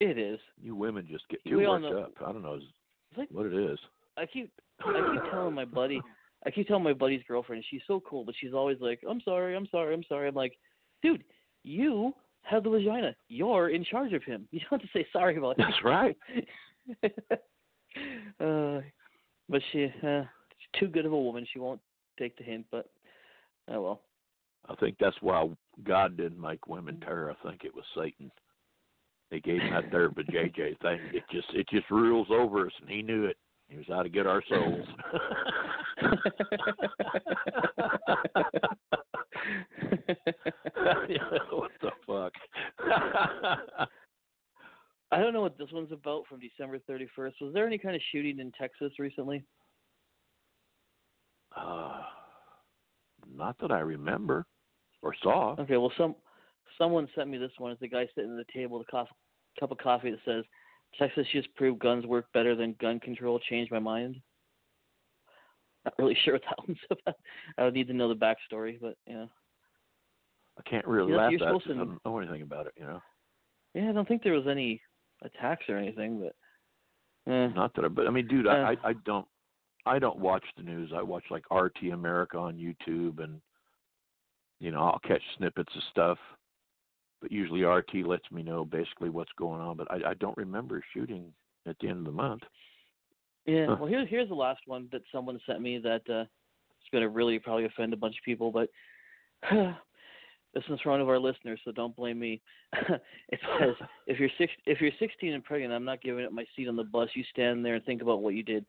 Speaker 3: It is.
Speaker 2: you women just get too
Speaker 3: We
Speaker 2: worked up. I don't know
Speaker 3: It's like
Speaker 2: what it is.
Speaker 3: I keep I keep telling my buddy I keep telling my buddy's girlfriend she's so cool, but she's always like, I'm sorry, I'm sorry, I'm sorry. I'm like, dude, you have the vagina. You're in charge of him. You don't have to say sorry about it.
Speaker 2: That's right.
Speaker 3: uh, but she, uh, she's too good of a woman. She won't take the hint. But oh well.
Speaker 2: I think that's why God didn't make women tear. I think it was Satan. He gave him that there JJ thing. It just it just rules over us, and he knew it. He was out to get our souls. what the fuck?
Speaker 3: I don't know what this one's about from December 31st. Was there any kind of shooting in Texas recently?
Speaker 2: uh, not that I remember or saw.
Speaker 3: Okay, well, some someone sent me this one. It's the guy sitting at the table with a cof- cup of coffee that says, "Texas just proved guns work better than gun control. Changed my mind." Really sure what that one's about. I would need to know the backstory, but yeah.
Speaker 2: I can't really
Speaker 3: Yeah,
Speaker 2: laugh
Speaker 3: you're
Speaker 2: at it I
Speaker 3: to-
Speaker 2: don't know anything about it. You know,
Speaker 3: Yeah, I don't think there was any attacks or anything, but eh.
Speaker 2: not that I. But I mean, dude. I, I I don't I don't watch the news. I watch like RT America on YouTube, and you know I'll catch snippets of stuff. But usually RT lets me know basically what's going on. But I I don't remember shooting at the end of the month.
Speaker 3: Yeah.
Speaker 2: Huh.
Speaker 3: Well, here's here's the last one that someone sent me that uh, it's going to really probably offend a bunch of people, but this is from one of our listeners, so don't blame me. it says, if you're six, if you're 16 and pregnant, I'm not giving up my seat on the bus. You stand there and think about what you did.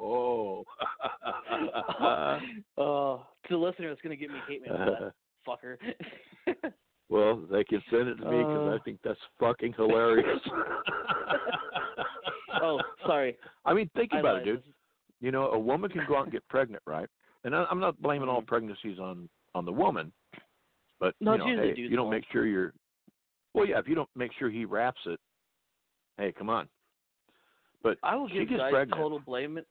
Speaker 2: oh,
Speaker 3: oh, to the listener, it's going to get me hate mail for that fucker.
Speaker 2: Well, they can send it to me because
Speaker 3: Uh.
Speaker 2: I think that's fucking hilarious.
Speaker 3: oh, sorry.
Speaker 2: I mean, think about it, dude. You know, a woman can go out and get pregnant, right? And I, I'm not blaming all
Speaker 3: Mhm.
Speaker 2: pregnancies on on the woman, but
Speaker 3: No,
Speaker 2: you know, hey, you don't make sure you're. Well, yeah, if you don't make sure he wraps it, hey, come on. But
Speaker 3: I will
Speaker 2: she
Speaker 3: give
Speaker 2: gets
Speaker 3: guys
Speaker 2: pregnant.
Speaker 3: total blame. It.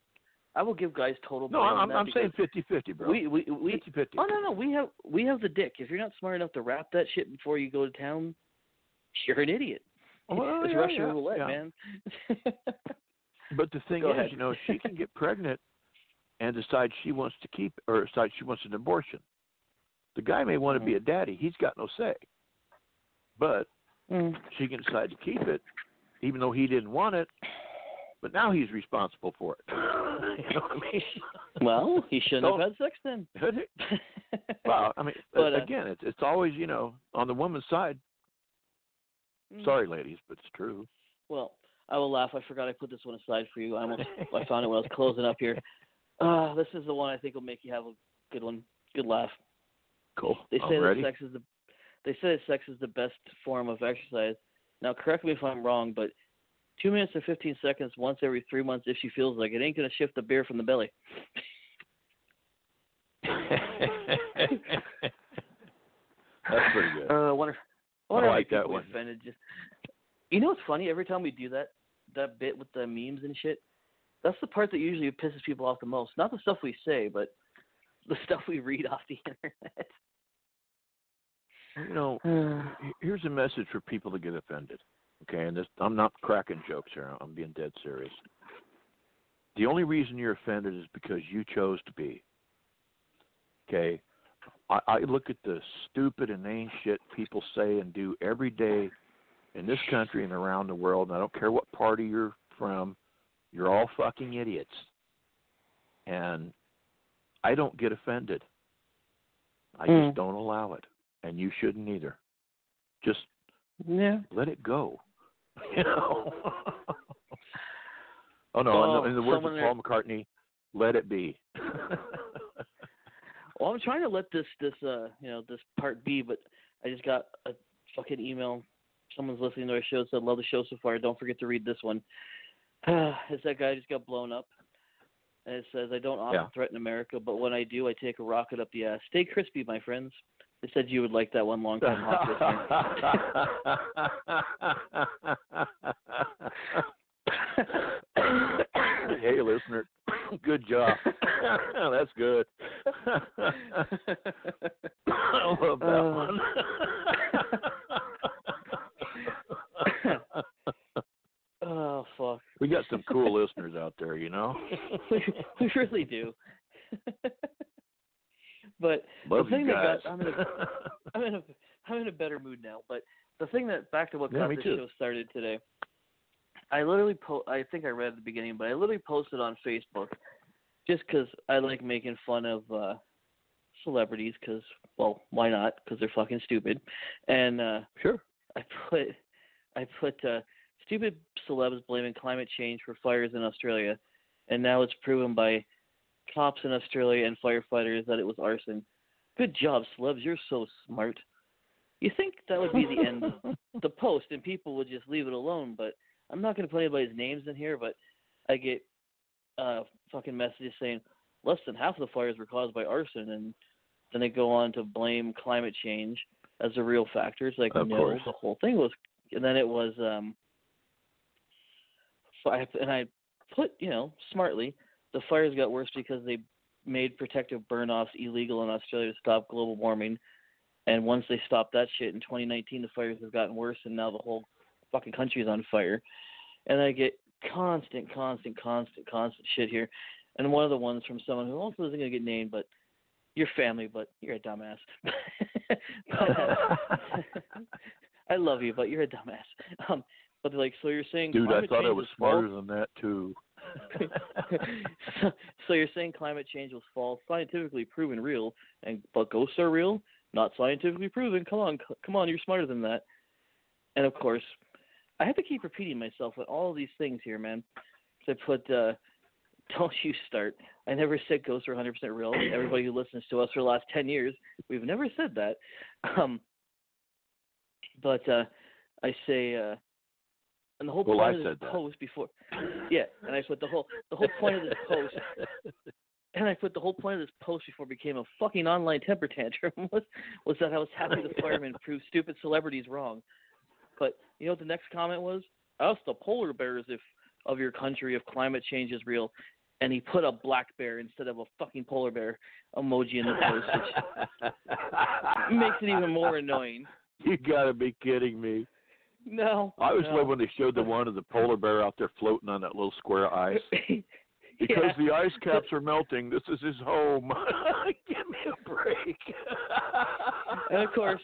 Speaker 3: I will give guys total
Speaker 2: no, I'm I'm saying
Speaker 3: because
Speaker 2: 50-50, bro.
Speaker 3: we we we
Speaker 2: 50-50.
Speaker 3: Oh no no, we have we have the dick. If you're not smart enough to wrap that shit before you go to town, you're an idiot.
Speaker 2: Well,
Speaker 3: it's
Speaker 2: yeah,
Speaker 3: Russian
Speaker 2: yeah,
Speaker 3: roulette,
Speaker 2: yeah.
Speaker 3: man.
Speaker 2: But the thing
Speaker 3: Go
Speaker 2: is,
Speaker 3: ahead.
Speaker 2: you know, she can get pregnant and decide she wants to keep or decide she wants an abortion. The guy may want to be a daddy; he's got no say. But
Speaker 3: Mm.
Speaker 2: she can decide to keep it, even though he didn't want it. But now he's responsible for it. you know what I mean?
Speaker 3: Well, he shouldn't
Speaker 2: Don't-
Speaker 3: have had sex then.
Speaker 2: well, I mean,
Speaker 3: But, uh,
Speaker 2: again, it's it's always you know on the woman's side.
Speaker 3: Mm.
Speaker 2: Sorry, ladies, but it's true.
Speaker 3: Well, I will laugh. I forgot I put this one aside for you. I almost I found it when I was closing up here. Uh, this is the one I think will make you have a good one, good laugh.
Speaker 2: Cool.
Speaker 3: They say that sex is the they say that sex is the best form of exercise. Now, correct me if I'm wrong, but two minutes and fifteen seconds once every three months, if she feels like it, ain't gonna shift the beer from the belly.
Speaker 2: That's pretty good.
Speaker 3: Uh, I wonder, I wonder
Speaker 2: I like that one.
Speaker 3: offended. Just you know what's funny? Every time we do that that bit with the memes and shit, that's the part that usually pisses people off the most. Not the stuff we say, but the stuff we read off the internet.
Speaker 2: You know, here's a message for people to get offended. Okay, and this I'm not cracking jokes here. I'm being dead serious. The only reason you're offended is because you chose to be. Okay, I, I look at the stupid and inane shit people say and do every day in this country and around the world, and I don't care what party you're from. You're all fucking idiots, and I don't get offended. I
Speaker 3: Mm.
Speaker 2: just don't allow it, and you shouldn't either. Just
Speaker 3: yeah.
Speaker 2: let it go. You know. oh no!
Speaker 3: Oh,
Speaker 2: in, the, in the words of Paul McCartney, let it be.
Speaker 3: Well, I'm trying to let this this uh you know this part be, but I just got a fucking email. Someone's listening to our show said love the show so far. Don't forget to read this one. it's that guy just got blown up, and it says I don't often
Speaker 2: Yeah.
Speaker 3: threaten America, but when I do, I take a rocket up the ass. Stay crispy, my friends. They said you would like that one long time
Speaker 2: hey, listener, good job. That's good. I love that
Speaker 3: Uh.
Speaker 2: one.
Speaker 3: oh fuck.
Speaker 2: we got some cool listeners out there, you know.
Speaker 3: we, we really do. But
Speaker 2: Love
Speaker 3: thing
Speaker 2: you
Speaker 3: that got- I'm gonna- I'm in a I'm in a better mood now. But the thing that back to what
Speaker 2: Yeah,
Speaker 3: got
Speaker 2: the
Speaker 3: show started today, I literally po- I think I read at the beginning, but I literally posted on Facebook just because I like making fun of uh celebrities 'cause well why not? Because they're fucking stupid, and uh
Speaker 2: sure.
Speaker 3: I put I put uh, stupid celebs blaming climate change for fires in Australia, and now it's proven by cops in Australia and firefighters that it was arson. Good job, celebs. You're so smart. You think that would be the end of the post and people would just leave it alone, but I'm not going to put anybody's names in here, but I get uh fucking messages saying less than half of the fires were caused by arson and then they go on to blame climate change as a real factor. It's like
Speaker 2: Of
Speaker 3: no,
Speaker 2: course.
Speaker 3: the whole thing was and then it was um fi- and I put you know smartly, the fires got worse because they made protective burn-offs illegal in Australia to stop global warming. And once they stopped that shit in 2019, the fires have gotten worse, and now the whole fucking country is on fire. And I get constant, constant, constant, constant shit here. And one of the ones from someone who also isn't going to get named, but your family, but you're a dumbass. I love you, but you're a dumbass. Um, but like, so you're saying
Speaker 2: Dude, I thought I was smarter than that too.
Speaker 3: so, you're saying climate change was false, scientifically proven real, and but ghosts are real, not scientifically proven. Come on, come on, you're smarter than that. And of course, I have to keep repeating myself with all these things here, man. So I put, uh, don't you start. I never said ghosts are 100% real. Everybody who listens to us for the last 10 years, we've never said that. Um, but uh, I say, uh, and the whole
Speaker 2: Well,
Speaker 3: point
Speaker 2: I
Speaker 3: of this post before, yeah, and I put the whole the whole point of this post and I put the whole point of this post before it became a fucking online temper tantrum was was that I was happy the fireman proved stupid celebrities wrong. But you know what the next comment was? Ask the polar bears if of your country if climate change is real. And he put a black bear instead of a fucking polar bear emoji in the post, which makes it even more annoying.
Speaker 2: You gotta be kidding me.
Speaker 3: No.
Speaker 2: I was
Speaker 3: no.
Speaker 2: glad when they showed the one of the polar bear out there floating on that little square ice. Because
Speaker 3: Yeah.
Speaker 2: the ice caps are melting, this is his home. Give me a break.
Speaker 3: And of course,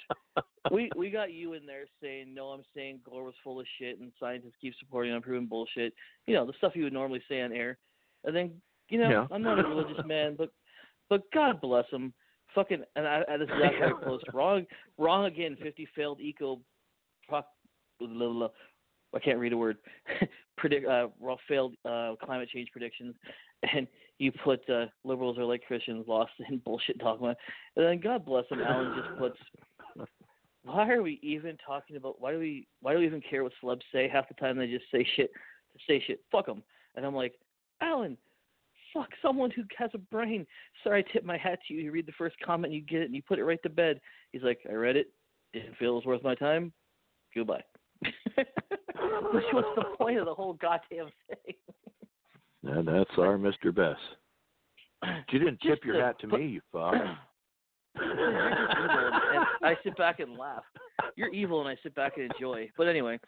Speaker 3: we we got you in there saying no. I'm saying Gore was full of shit, and scientists keep supporting unproven bullshit. You know the stuff you would normally say on air. And then you know
Speaker 2: Yeah.
Speaker 3: I'm not a religious man, but but God bless him. Fucking and I, I this is after I post wrong wrong again. Fifty failed eco. I can't read a word. Predict uh, failed uh, climate change predictions, and you put uh, liberals are like Christians, lost in bullshit dogma. And then God bless him, Alan just puts. Why are we even talking about? Why do we? Why do we even care what celebs say? Half the time they just say shit to say shit. Fuck them. And I'm like, Alan, fuck someone who has a brain. Sorry, I tip my hat to you. You read the first comment, you get it, and you put it right to bed. He's like, I read it. Didn't feel it was worth my time. Goodbye. Which was the point of the whole goddamn thing.
Speaker 2: and that's our Mr. Bess. You didn't
Speaker 3: Just
Speaker 2: tip your hat to me, you fuck.
Speaker 3: You're just evil, and I sit back and laugh. You're evil, and I sit back and enjoy. But anyway,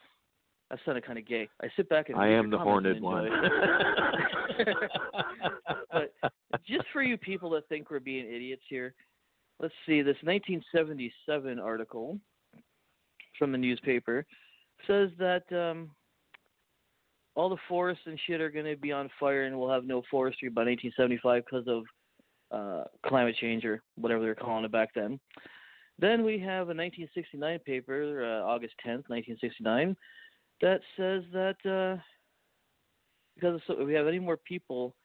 Speaker 3: that sounded kind of gay. I sit back and
Speaker 2: I am the horned one.
Speaker 3: but just for you people that think we're being idiots here, let's see. This 1977 article from the newspaper says that um, all the forests and shit are going to be on fire, and we'll have no forestry by 1975 because of uh, climate change or whatever they're calling it back then. Then we have a 1969 paper, uh, August 10th, 1969, that says that uh, because if we have any more people,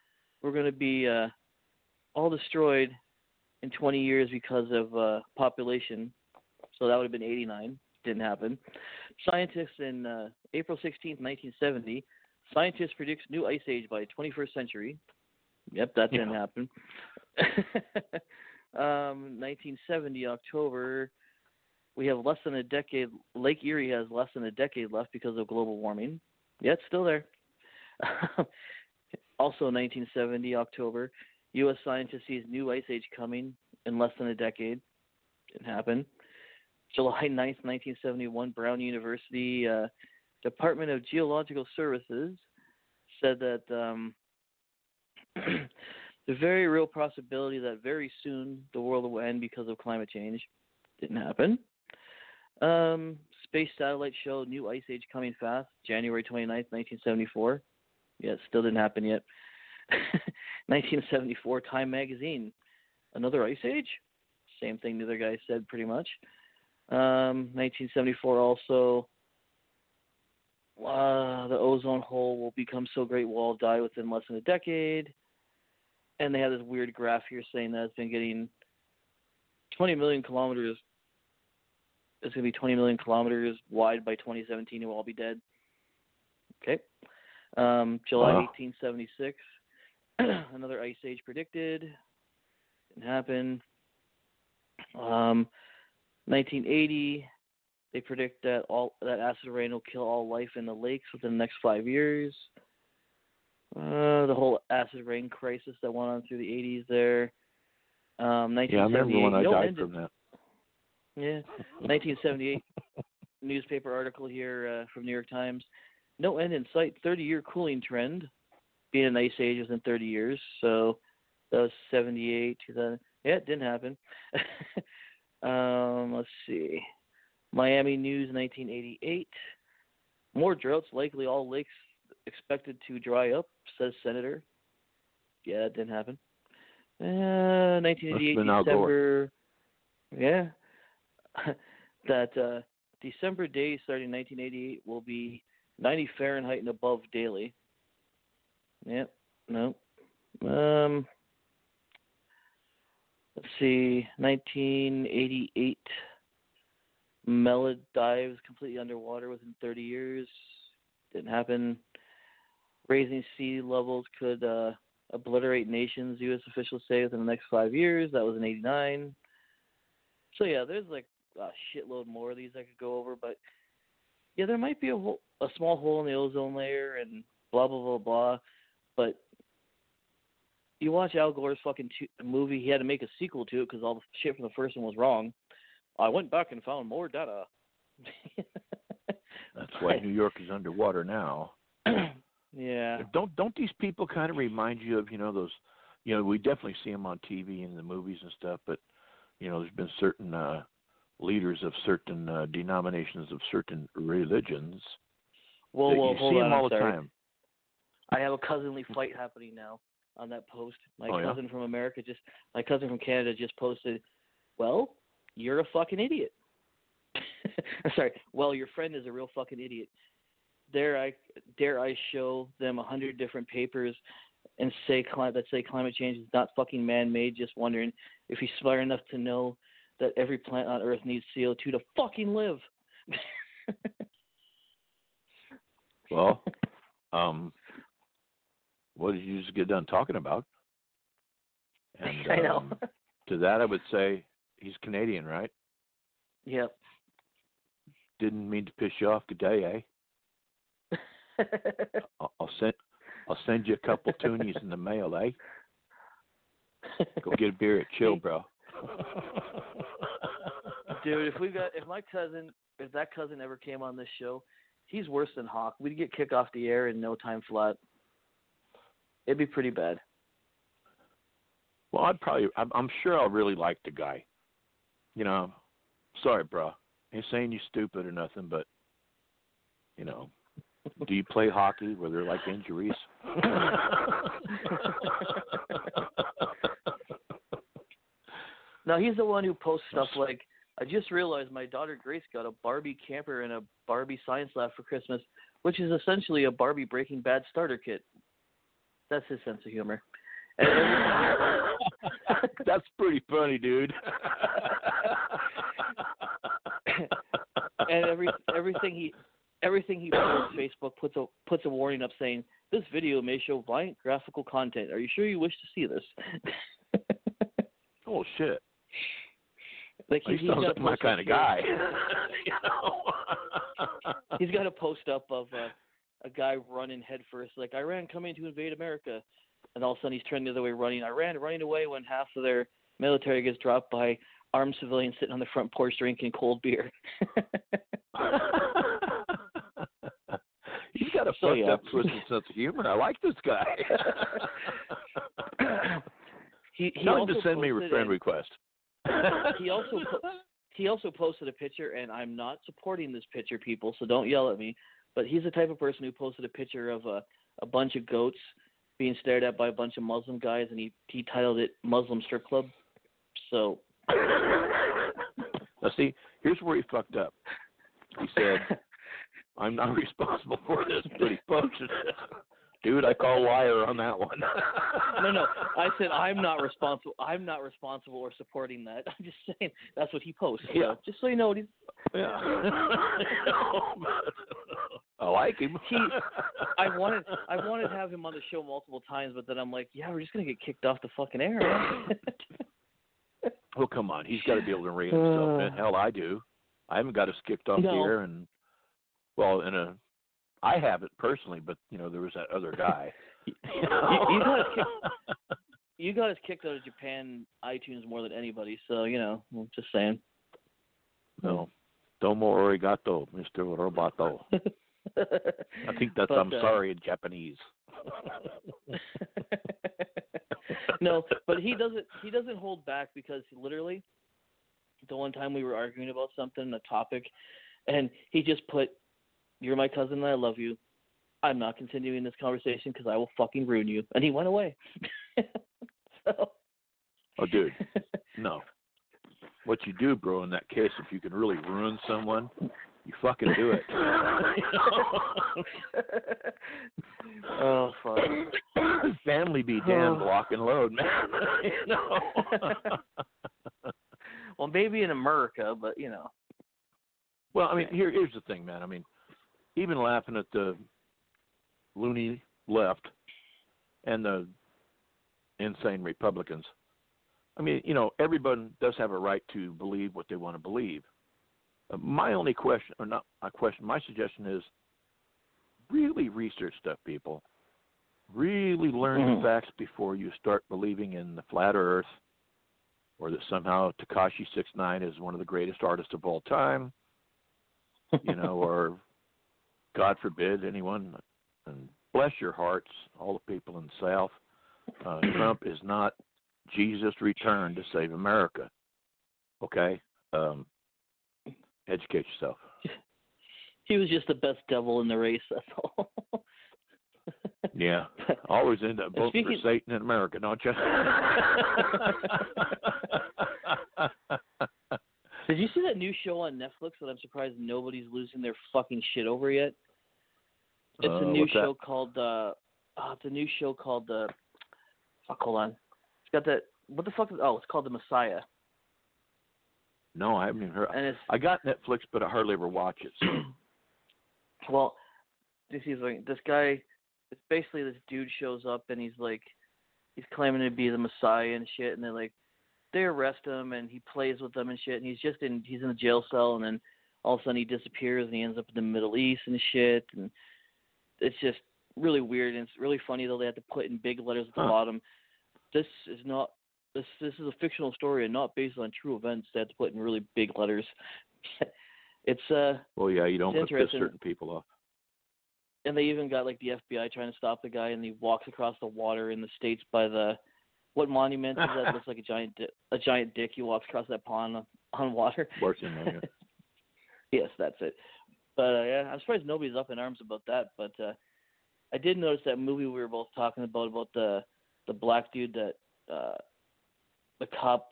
Speaker 3: we're going to be uh, all destroyed in 20 years because of uh, population. So that would have been 89. Didn't happen. Scientists in uh, April 16th, 1970, scientists predict new ice age by 21st century. Yep, that didn't
Speaker 2: Yeah.
Speaker 3: happen. um, 1970 October, we have less than a decade. Lake Erie has less than a decade left because of global warming. Yeah, it's still there. also 1970 October, U.S. scientists sees new ice age coming in less than a decade. Didn't happen. July 9th, 1971, Brown University uh, Department of Geological Services said that um, the very real possibility that very soon the world will end because of climate change. Didn't happen. Um, space satellite show new ice age coming fast, January 29th, 1974. Yeah, it still didn't happen yet. 1974, Time Magazine. Another ice age? Same thing the other guy said pretty much. Um, 1974 also. Uh, the ozone hole will become so great we'll all die within less than a decade. And they have this weird graph here saying that it's been getting 20 million kilometers. It's going to be 20 million kilometers wide by 2017 and we'll all be dead. Okay. Um, July
Speaker 2: Wow.
Speaker 3: 1876, another ice age predicted. Didn't happen. Um, 1980, they predict that all that acid rain will kill all life in the lakes within the next five years. Uh, the whole acid rain crisis that went on through the 80s there. Um,
Speaker 2: Yeah, I remember when I
Speaker 3: no
Speaker 2: died from that.
Speaker 3: Yeah, 1978 newspaper article here uh, from New York Times. No end in sight. 30-year cooling trend. Being an ice age within 30 years, so that was 78, 2000. Yeah, it didn't happen. um, let's see. Miami News, 1988. More droughts, likely all lakes expected to dry up, says Senator. Yeah, it didn't happen. Uh, 1988
Speaker 2: been Al
Speaker 3: December. Yeah, that uh, December days starting 1988 will be 90 Fahrenheit and above daily. Yep. No. Um. Let's see. 1988. Melod dives completely underwater within 30 years. Didn't happen. Raising sea levels could uh, obliterate nations, U.S. officials say, within the next five years. That was in 89. So, yeah, there's like a shitload more of these I could go over. But, yeah, there might be a, a small hole in the ozone layer and blah, blah, blah, blah. But you watch Al Gore's fucking t- movie, he had to make a sequel to it because all the shit from the first one was wrong. I went back and found more data.
Speaker 2: That's why New York is underwater now.
Speaker 3: yeah.
Speaker 2: Don't don't these people kind of remind you of you know those, you know we definitely see them on TV and the movies and stuff, but you know there's been certain uh leaders of certain uh, denominations of certain religions. Well,
Speaker 3: well,
Speaker 2: you
Speaker 3: hold
Speaker 2: see
Speaker 3: on.
Speaker 2: them all
Speaker 3: I'm
Speaker 2: the
Speaker 3: sorry.
Speaker 2: time.
Speaker 3: I have a cousinly fight happening now on that post. My
Speaker 2: Oh, yeah?
Speaker 3: cousin from America just, my cousin from Canada just posted, well, you're a fucking idiot. sorry. Well, your friend is a real fucking idiot. Dare I dare I show them a hundred different papers and say that say climate change is not fucking man-made? Just wondering if he's smart enough to know that every plant on Earth needs CO2 to fucking live.
Speaker 2: Well, um, what did you just get done talking about? And,
Speaker 3: I know.
Speaker 2: um, to that, I would say he's Canadian, right?
Speaker 3: yep.
Speaker 2: Didn't mean to piss you off. Good day, eh? I'll, send I'll send you a couple toonies in the mail, eh? Go get a beer at Chill, bro.
Speaker 3: Dude, if we got if my cousin if that cousin ever came on this show, he's worse than Hawk. We'd get kicked off the air in no time flat. It'd be pretty bad.
Speaker 2: Well, I'd probably I'm, I'm sure I'll really like the guy. You know, sorry, bro. Ain't saying you're stupid or nothing, but you know, do you play hockey where there are like injuries?
Speaker 3: Now he's the one who posts stuff like I just realized my daughter Grace got a Barbie camper and a Barbie science lab for Christmas, which is essentially a Barbie Breaking Bad starter kit. That's his sense of humor.
Speaker 2: That's pretty funny, dude.
Speaker 3: and every everything he everything he posts on Facebook puts a puts a warning up saying this video may show violent graphical content. Are you sure you wish to see this?
Speaker 2: oh shit.
Speaker 3: like
Speaker 2: He
Speaker 3: he's
Speaker 2: sounds like my kind of guy. you know?
Speaker 3: He's got a post up of uh, a guy running headfirst, like Iran coming to invade America, and all of a sudden he's turning the other way, running. Iran running away when half of their military gets dropped by armed civilians sitting on the front porch drinking cold beer.
Speaker 2: He's got a
Speaker 3: So,
Speaker 2: fucked
Speaker 3: yeah.
Speaker 2: up twisted sense of humor. I like this guy.
Speaker 3: he he
Speaker 2: Tell him to send me a friend
Speaker 3: and-
Speaker 2: request.
Speaker 3: he also he also posted a picture, and I'm not supporting this picture, people, so don't yell at me. But he's the type of person who posted a picture of a a bunch of goats being stared at by a bunch of Muslim guys, and he he titled it "Muslim Strip Club." So
Speaker 2: now see, here's where he fucked up. He said, "I'm not responsible for this," but he posted it. Dude, I call liar on that one.
Speaker 3: no, no, I said I'm not responsible. I'm not responsible or supporting that. I'm just saying that's what he posts. So,
Speaker 2: Yeah.
Speaker 3: just so you know what he's.
Speaker 2: Yeah. Oh, I like him.
Speaker 3: He- I wanted I wanted to have him on the show multiple times, but then I'm like, yeah, we're just gonna get kicked off the fucking air.
Speaker 2: Oh come on, he's got to be able to rein himself in. Hell, I do. I haven't got us kicked off the air, and well, in a, I haven't personally, but you know there was that other guy. you,
Speaker 3: you got us kicked- you got us kicked out of Japan iTunes more than anybody, so you know, I'm just saying.
Speaker 2: no. Domo arigato, Mr. Roboto. I think that's
Speaker 3: But,
Speaker 2: I'm
Speaker 3: uh,
Speaker 2: sorry in Japanese.
Speaker 3: no, but he doesn't. He doesn't hold back because literally, the one time we were arguing about something, a topic, and he just put, "You're my cousin and I love you. I'm not continuing this conversation because I will fucking ruin you," and he went away. so.
Speaker 2: Oh, dude, no. What you do, bro, in that case, if you can really ruin someone, you fucking do it.
Speaker 3: oh fuck.
Speaker 2: Family be damned,
Speaker 3: Oh.
Speaker 2: lock and load, man. you know.
Speaker 3: well, maybe in America, but you know.
Speaker 2: well, I mean, here here's the thing, man. I mean, even laughing at the loony left and the insane Republicans. I mean, you know, everyone does have a right to believe what they want to believe. My only question, or not a question, my suggestion is really research stuff, people. Really learn
Speaker 3: Mhm.
Speaker 2: the facts before you start believing in the flat Earth, or that somehow Tekashi Six Nine is one of the greatest artists of all time. You know, or God forbid anyone, and bless your hearts, all the people in the South. Uh, Trump is not Jesus returned to save America. Okay, um, educate yourself.
Speaker 3: he was just the best devil in the race. That's all.
Speaker 2: Yeah, always end up
Speaker 3: Speaking-
Speaker 2: for Satan and America, don't you?
Speaker 3: Did you see that new show on Netflix that I'm surprised nobody's losing their fucking shit over yet? It's
Speaker 2: Uh,
Speaker 3: a new
Speaker 2: what's that?
Speaker 3: show called uh oh, it's a new show called the fuck hold on. It's got that what the fuck is oh, it's called The Messiah.
Speaker 2: No, I haven't even heard.
Speaker 3: And it's
Speaker 2: I got Netflix, but I hardly ever watch it. So.
Speaker 3: well this is like this guy it's basically this dude shows up and he's like he's claiming to be the Messiah and shit and they're like they arrest him and he plays with them and shit and he's just in he's in a jail cell and then all of a sudden he disappears and he ends up in the Middle East and shit and it's just really weird and it's really funny though they have to put in big letters at the
Speaker 2: Huh.
Speaker 3: bottom. This is not this this is a fictional story and not based on true events. That's put in really big letters. it's uh
Speaker 2: Well, yeah, you don't
Speaker 3: It's
Speaker 2: put piss certain people off.
Speaker 3: and they even got like the FBI trying to stop the guy, and he walks across the water in the states by the what monument is that? looks like a giant di- a giant dick. He walks across that pond on, on water.
Speaker 2: Worse than that, yeah.
Speaker 3: yes, that's it. But uh, yeah, I'm surprised nobody's up in arms about that. But uh, I did notice that movie we were both talking about about the the black dude that uh, the cop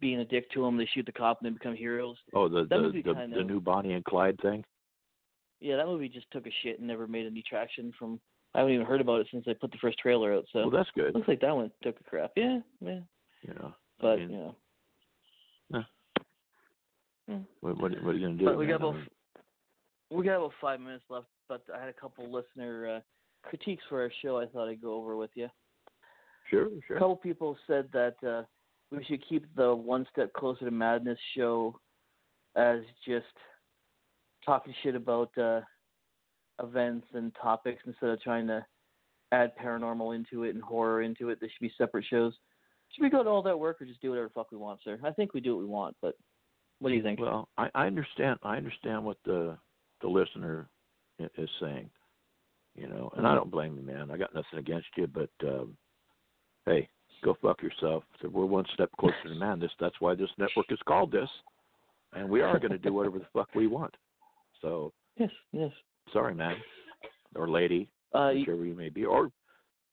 Speaker 3: being a dick to him. They shoot the cop and they become heroes.
Speaker 2: Oh, the
Speaker 3: That
Speaker 2: the the,
Speaker 3: kind
Speaker 2: the
Speaker 3: of-
Speaker 2: new Bonnie and Clyde thing.
Speaker 3: Yeah, that movie just took a shit and never made any traction. From I haven't even heard about it since they put the first trailer out. So
Speaker 2: Well, that's good.
Speaker 3: Looks like that one took a crap. Yeah, yeah.
Speaker 2: You know,
Speaker 3: But
Speaker 2: mean-
Speaker 3: you know,
Speaker 2: what what, what are you gonna do?
Speaker 3: but we
Speaker 2: man?
Speaker 3: got
Speaker 2: I
Speaker 3: about
Speaker 2: mean,
Speaker 3: we got about five minutes left. But I had a couple listener uh, critiques for our show. I thought I'd go over with you.
Speaker 2: sure, sure.
Speaker 3: A couple people said that uh, we should keep the one step closer to madness show as just talking shit about uh, events and topics instead of trying to add paranormal into it and horror into it. There should be separate shows. Should we go to all that work or just do whatever the fuck we want, sir? I think we do what we want, but what do you think?
Speaker 2: Well, I, I understand. I understand what the the listener is saying. You know, and I don't blame you, man. I got nothing against you, but um, hey, go fuck yourself. So we're one step closer to madness. That's why this network is called this, and we are going to do whatever the fuck we want. So
Speaker 3: yes, yes.
Speaker 2: sorry, man, or lady,
Speaker 3: Uh,
Speaker 2: whichever you may be, or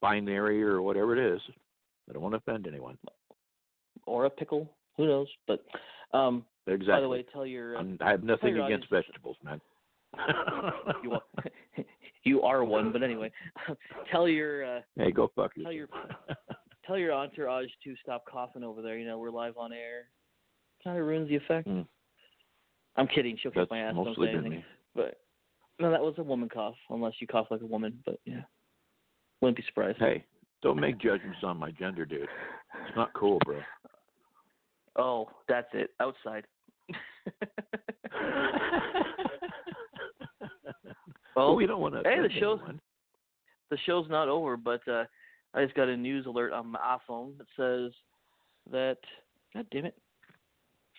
Speaker 2: binary or whatever it is. I don't want to offend anyone.
Speaker 3: or a pickle, who knows? But um,
Speaker 2: Exactly.
Speaker 3: by the way, tell your uh,
Speaker 2: I'm, have nothing against
Speaker 3: audience-
Speaker 2: vegetables, man.
Speaker 3: you are you are one, but anyway, tell your uh,
Speaker 2: hey, go fuck
Speaker 3: Tell
Speaker 2: yourself.
Speaker 3: tell your entourage to stop coughing over there. You know, we're live on air. Kind of ruins the effect.
Speaker 2: Mm.
Speaker 3: I'm kidding. She'll kick my ass. Don't say anything.
Speaker 2: me.
Speaker 3: But no, that was a woman cough. Unless you cough like a woman, but yeah, wouldn't be surprised.
Speaker 2: Hey, don't make judgments on my gender, dude. It's not cool, bro.
Speaker 3: Oh, that's it. Outside.
Speaker 2: well, we don't want to.
Speaker 3: hey, the show's-
Speaker 2: anyone.
Speaker 3: the show's not over, but uh, I just got a news alert on my iPhone that says that. God damn it!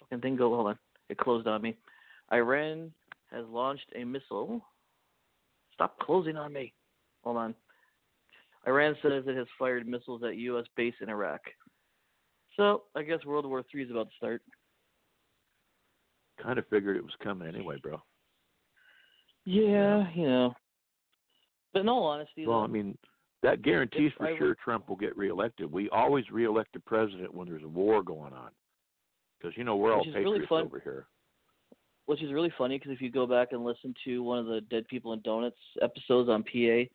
Speaker 3: Fucking thing go. Hold on, it closed on me. Iran has launched a missile. Stop closing on me. Hold on. Iran says it has fired missiles at U.S. base in Iraq. So I guess World War Three is about to start.
Speaker 2: Kind of figured it was coming anyway, bro.
Speaker 3: Yeah, you know. But in all honesty,
Speaker 2: Well,
Speaker 3: though,
Speaker 2: I mean, that guarantees for
Speaker 3: I
Speaker 2: sure Trump will get reelected. We always reelect a president when there's a war going on, because you know we're all
Speaker 3: Which really
Speaker 2: patriots
Speaker 3: fun.
Speaker 2: over here.
Speaker 3: which is really funny because if you go back and listen to one of the Dead People and Donuts episodes on PA,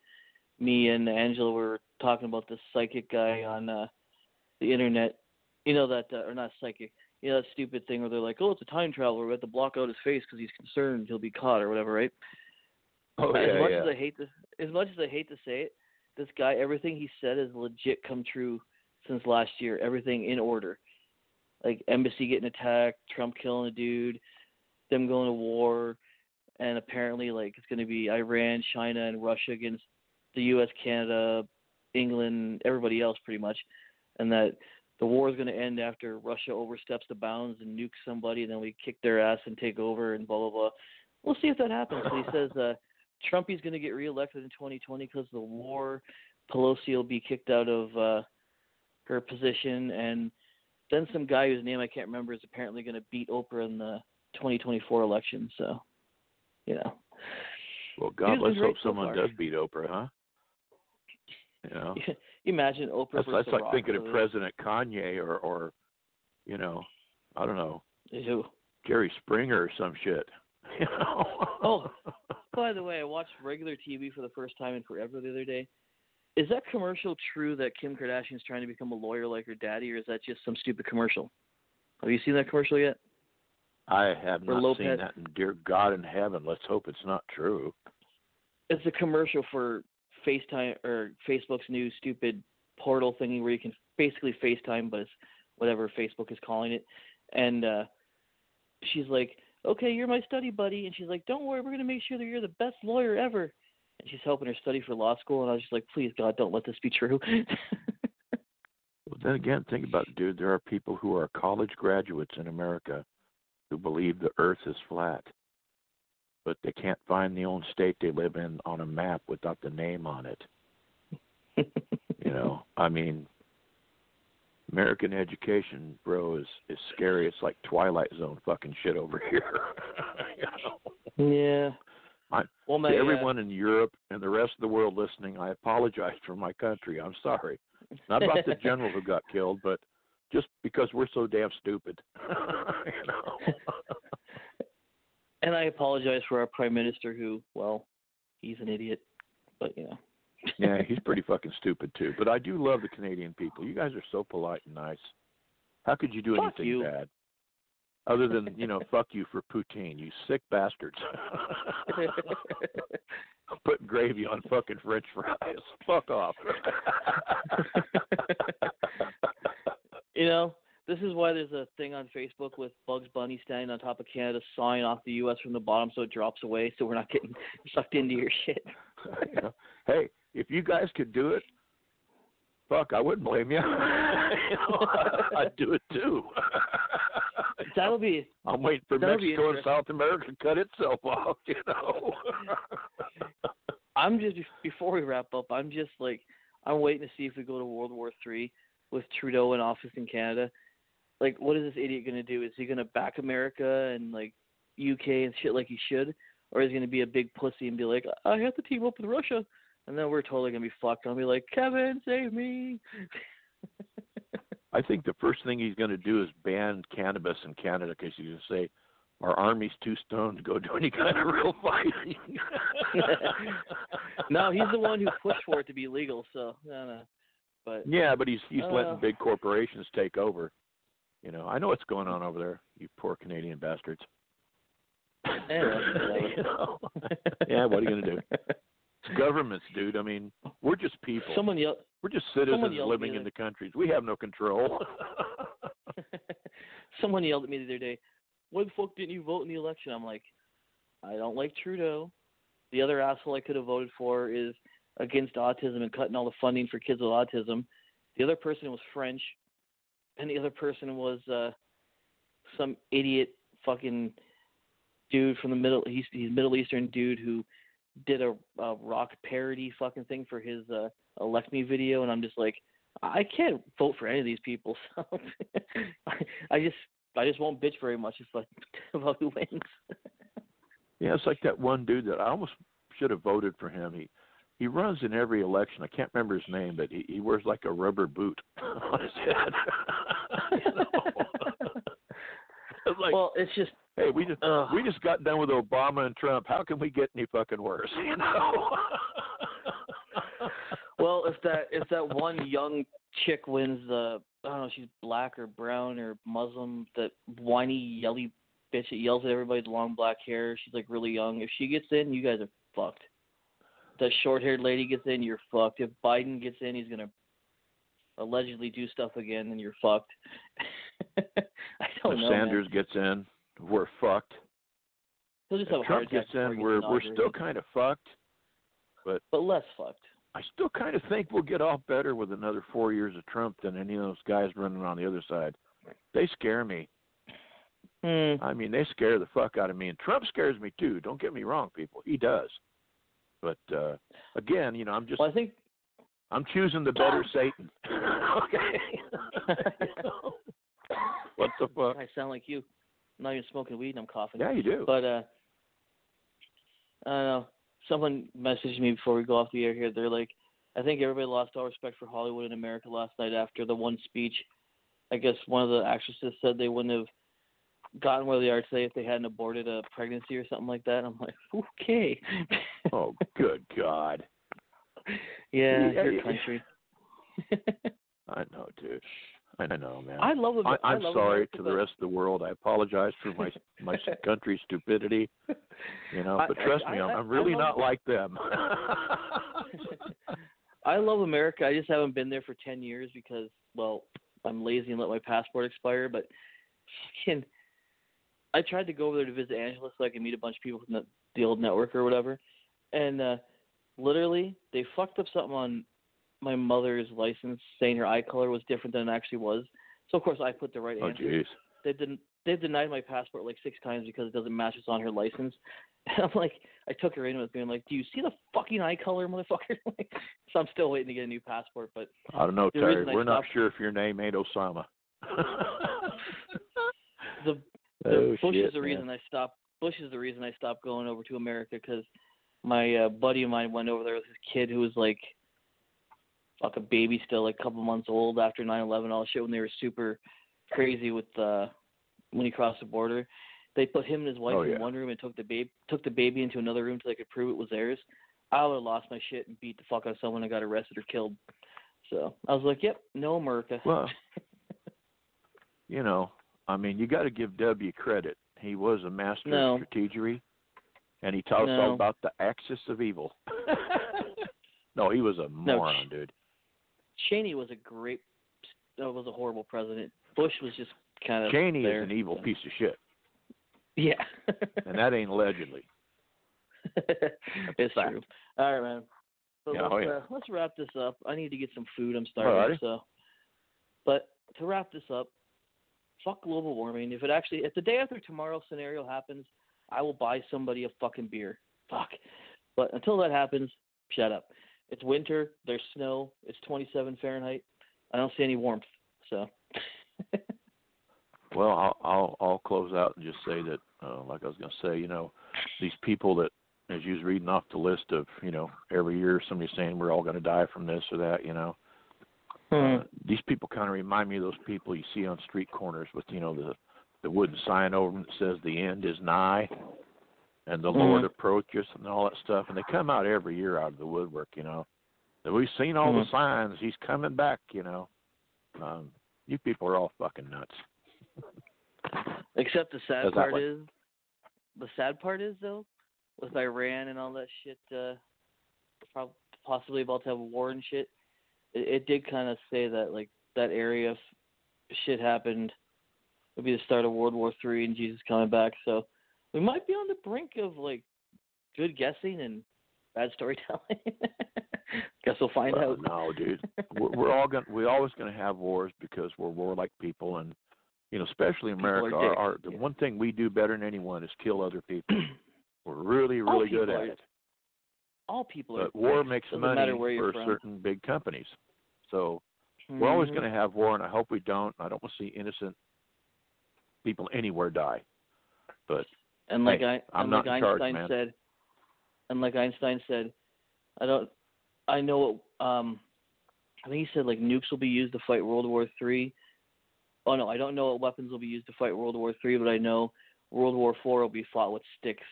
Speaker 3: me and Angela were talking about this psychic guy on uh, the internet. You know that, uh, or not psychic. You know that stupid thing where they're like, "Oh, it's a time traveler. We have to block out his face because he's concerned he'll be caught or whatever." Right?
Speaker 2: Oh yeah, as
Speaker 3: much
Speaker 2: yeah.
Speaker 3: as I hate to, as much as I hate to say it, this guy, everything he said has legit come true since last year. Everything in order, like embassy getting attacked, Trump killing a dude, them going to war, and apparently like it's going to be Iran, China, and Russia against the U.S., Canada, England, everybody else pretty much, and that the war is going to end after Russia oversteps the bounds and nukes somebody, and then we kick their ass and take over and blah blah blah. We'll see if that happens. But he says uh, Trumpy's going to get reelected in 2020 because of the war. Pelosi will be kicked out of uh, her position, and then some guy whose name I can't remember is apparently going to beat Oprah in the 2024 election. So, you know,
Speaker 2: Well, God, let's hope
Speaker 3: so
Speaker 2: someone
Speaker 3: far.
Speaker 2: does beat Oprah, huh? You know,
Speaker 3: imagine Oprah
Speaker 2: that's, that's like
Speaker 3: Rock
Speaker 2: thinking
Speaker 3: for
Speaker 2: of President Kanye or, or, you know, I don't know,
Speaker 3: Ew.
Speaker 2: Jerry Springer or some shit. You know.
Speaker 3: Oh. By the way, I watched regular TV for the first time in forever the other day. Is that commercial true that Kim Kardashian's trying to become a lawyer like her daddy, or is that just some stupid commercial? Have you seen that commercial yet?
Speaker 2: I have
Speaker 3: For
Speaker 2: not
Speaker 3: Lopez.
Speaker 2: seen that, and dear God in heaven, let's hope it's not true.
Speaker 3: It's a commercial for FaceTime or Facebook's new stupid portal thingy where you can basically FaceTime, but it's whatever Facebook is calling it. And uh she's like, "Okay, you're my study buddy," and she's like, "Don't worry, we're gonna make sure that you're the best lawyer ever." And she's helping her study for law school, and I was just like, "Please, God, don't let this be true."
Speaker 2: Well, then again, think about it, dude. There are people who are college graduates in America who believe the Earth is flat, but they can't find the own state they live in on a map without the name on it. You know, I mean, American education, bro, is is scary. It's like Twilight Zone fucking shit over here. you know?
Speaker 3: yeah.
Speaker 2: I-
Speaker 3: well, my,
Speaker 2: to
Speaker 3: uh,
Speaker 2: everyone in Europe and the rest of the world listening, I apologize for my country. I'm sorry. Not about the general who got killed, but just because we're so damn stupid. you know.
Speaker 3: and I apologize for our prime minister, who, well, he's an idiot, but you know.
Speaker 2: Yeah, he's pretty fucking stupid too. But I do love the Canadian people. You guys are so polite and nice. How could you do
Speaker 3: Fuck
Speaker 2: anything
Speaker 3: you.
Speaker 2: bad? Other than, you know, fuck you for poutine, you sick bastards. Put gravy on fucking French fries. Fuck off.
Speaker 3: you know, this is why there's a thing on Facebook with Bugs Bunny standing on top of Canada, sawing off the U.S. from the bottom so it drops away, so we're not getting sucked into your shit.
Speaker 2: you know, hey, if you guys could do it, fuck, I wouldn't blame you. you know, I'd do it too.
Speaker 3: That'll be
Speaker 2: I'm waiting for Mexico and. South America to cut itself off. You know.
Speaker 3: I'm just before we wrap up. I'm just like I'm waiting to see if we go to World War Three with Trudeau in office in Canada. Like, what is this idiot gonna do? Is he gonna back America and like UK and shit like he should, or is he gonna be a big pussy and be like, I have to team up with Russia, and then we're totally gonna be fucked. I'll be like, Kevin, save me.
Speaker 2: I think the first thing he's going to do is ban cannabis in Canada because he's to say our army's too stoned to go do any kind of real fighting.
Speaker 3: no, he's the one who pushed for it to be legal. So, no, no. But
Speaker 2: Yeah, but he's he's
Speaker 3: Uh.
Speaker 2: letting big corporations take over. You know, I know what's going on over there. You poor Canadian bastards.
Speaker 3: Anyway.
Speaker 2: You know? yeah, what are you going to do? Governments, dude. I mean, we're just people.
Speaker 3: someone yelled.
Speaker 2: we're just citizens living in
Speaker 3: the-
Speaker 2: the countries. We have no control.
Speaker 3: Someone yelled at me the other day, "Why the fuck didn't you vote in the election?" I'm like, I don't like Trudeau. The other asshole I could have voted for is against autism and cutting all the funding for kids with autism. The other person was French, and the other person was uh some idiot fucking dude from the middle east he's Middle Eastern dude who did a, a rock parody fucking thing for his uh elect me video and I'm just like I can't vote for any of these people so I, I just I just won't bitch very much if like about who wins.
Speaker 2: Yeah, it's like that one dude that I almost should have voted for him. He he runs in every election. I can't remember his name, but he, he wears like a rubber boot on his head. you know? it's like,
Speaker 3: well, it's just
Speaker 2: hey, we just
Speaker 3: ugh.
Speaker 2: we just got done with Obama and Trump. How can we get any fucking worse? You know.
Speaker 3: well, if that if that one young chick wins the I don't know, she's black or brown or Muslim, that whiny yelly bitch that yells at everybody with long black hair, she's like really young. If she gets in, you guys are fucked. That short haired lady gets in, you're fucked. If Biden gets in, he's gonna allegedly do stuff again, then you're fucked. I don't know.
Speaker 2: if
Speaker 3: know.
Speaker 2: Sanders
Speaker 3: man.
Speaker 2: gets in, we're fucked.
Speaker 3: He'll just have
Speaker 2: If
Speaker 3: a
Speaker 2: Trump gets in, we're we're still kind of fucked.
Speaker 3: but but less fucked.
Speaker 2: I still kind of think we'll get off better with another four years of Trump than any of those guys running on the other side. They scare me.
Speaker 3: Hmm.
Speaker 2: I mean, they scare the fuck out of me, and Trump scares me too. Don't get me wrong, people. He does. But uh again, you know, I'm just
Speaker 3: Well, I think
Speaker 2: I'm choosing the better Satan. okay. What the fuck?
Speaker 3: I sound like you. I'm not even smoking weed and I'm coughing.
Speaker 2: Yeah, you do.
Speaker 3: But uh I don't know. Someone messaged me before we go off the air here. They're like, I think everybody lost all respect for Hollywood in America last night after the one speech. I guess one of the actresses said they wouldn't have gotten where they are today if they hadn't aborted a pregnancy or something like that. I'm like, okay.
Speaker 2: oh, good God.
Speaker 3: yeah,
Speaker 2: Yeah,
Speaker 3: your
Speaker 2: yeah.
Speaker 3: country.
Speaker 2: I know, dude. I know, man.
Speaker 3: I love
Speaker 2: I,
Speaker 3: Amer- I
Speaker 2: I'm
Speaker 3: love
Speaker 2: sorry
Speaker 3: America,
Speaker 2: to the rest of the world. I apologize for my my country's stupidity. You know,
Speaker 3: I-
Speaker 2: but trust
Speaker 3: I-
Speaker 2: me, I'm,
Speaker 3: I-
Speaker 2: I'm really not like them.
Speaker 3: I love America. I just haven't been there for ten years because, well, I'm lazy and let my passport expire. But fucking, I tried to go over there to visit Angela so I could meet a bunch of people from the, the old network or whatever, and uh literally they fucked up something on my mother's license, saying her eye color was different than it actually was. So of course I put the right
Speaker 2: oh,
Speaker 3: answer.
Speaker 2: jeez.
Speaker 3: They didn't. They've denied my passport like six times because it doesn't match what's on her license. And I'm like, I took her in with being like, "Do you see the fucking eye color, motherfucker?" Like, so I'm still waiting to get a new passport. But
Speaker 2: I don't know, Terry. We're not sure if your name ain't Osama.
Speaker 3: the the
Speaker 2: oh,
Speaker 3: Bush
Speaker 2: shit,
Speaker 3: is the
Speaker 2: man.
Speaker 3: reason I stopped. Bush is the reason I stopped going over to America because my uh, buddy of mine went over there with his kid who was like, like a baby still, like a couple months old after 9/11, all shit when they were super crazy with uh when he crossed the border. They put him and his wife
Speaker 2: Oh,
Speaker 3: in one room and took the baby took the baby into another room so they could prove it was theirs. I would have lost my shit and beat the fuck out of someone and got arrested or killed. So I was like, "Yep, no America."
Speaker 2: Well, you know, I mean, you got to give W credit. He was a master
Speaker 3: No.
Speaker 2: of strategery, and he taught us
Speaker 3: No.
Speaker 2: all about the axis of evil. no, he was a moron, dude.
Speaker 3: Cheney was a great, uh, was a horrible president. Bush was just kind of
Speaker 2: Cheney
Speaker 3: there,
Speaker 2: is an evil piece of shit,
Speaker 3: Yeah,
Speaker 2: and that ain't allegedly.
Speaker 3: it's
Speaker 2: fact.
Speaker 3: true. All right, man. So
Speaker 2: Yeah,
Speaker 3: let's,
Speaker 2: oh, yeah.
Speaker 3: uh, let's wrap this up. I need to get some food. I'm starving. So, but to wrap this up, fuck global warming. If it actually, if the day after tomorrow scenario happens, I will buy somebody a fucking beer. Fuck. But until that happens, shut up. It's winter. There's snow. It's 27 Fahrenheit. I don't see any warmth. So.
Speaker 2: Well, I'll I'll, I'll close out and just say that, uh, like I was going to say, you know, these people that, as you was reading off the list of, you know, every year somebody's saying we're all going to die from this or that, you know,
Speaker 3: Hmm.
Speaker 2: uh, these people kind of remind me of those people you see on street corners with, you know, the the wooden sign over them that says the end is nigh, and the Lord
Speaker 3: Mhm.
Speaker 2: approaches and all that stuff, and they come out every year out of the woodwork, you know. And we've seen all
Speaker 3: Mhm.
Speaker 2: the signs. He's coming back, you know. Um, you people are all fucking nuts.
Speaker 3: Except the sad part
Speaker 2: like-
Speaker 3: is, the sad part is though, with Iran and all that shit, uh, possibly about to have a war and shit. It, it did kind of say that like that area, shit happened, would be the start of World War Three and Jesus coming back. So we might be on the brink of like good guessing and Bad storytelling. Guess we'll find
Speaker 2: well,
Speaker 3: out.
Speaker 2: No, dude. we're, we're all going. We're always going to have wars because we're warlike people, and you know, especially America, our, our the
Speaker 3: yeah.
Speaker 2: one thing we do better than anyone is kill other people. we're really,
Speaker 3: All
Speaker 2: really good at
Speaker 3: are-
Speaker 2: it.
Speaker 3: All people are.
Speaker 2: But war makes
Speaker 3: Doesn't
Speaker 2: money for
Speaker 3: from.
Speaker 2: certain big companies. So we're always
Speaker 3: Mhm.
Speaker 2: going to have war, and I hope we don't. I don't want to see innocent people anywhere die. But
Speaker 3: And like
Speaker 2: Hey,
Speaker 3: I
Speaker 2: I'm
Speaker 3: and like
Speaker 2: in charge,
Speaker 3: Einstein
Speaker 2: man.
Speaker 3: said, and like Einstein said, I don't. I know. Um, I think he said like nukes will be used to fight World War Three. Oh no, I don't know what weapons will be used to fight World War Three, but I know World War Four will be fought with sticks.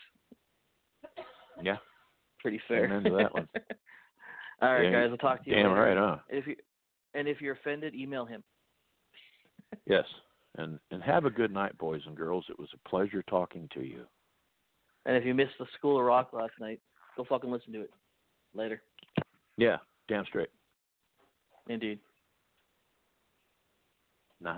Speaker 2: yeah,
Speaker 3: Pretty fair.
Speaker 2: Amen to that one.
Speaker 3: All right,
Speaker 2: Yeah,
Speaker 3: guys. I'll talk to you.
Speaker 2: damn
Speaker 3: later.
Speaker 2: right, huh?
Speaker 3: If you and if you're offended, email him.
Speaker 2: Yes. And and have a good night, boys and girls. It was a pleasure talking to you.
Speaker 3: And if you missed the School of Rock last night, go fucking listen to it. Later.
Speaker 2: Yeah, damn straight.
Speaker 3: Indeed.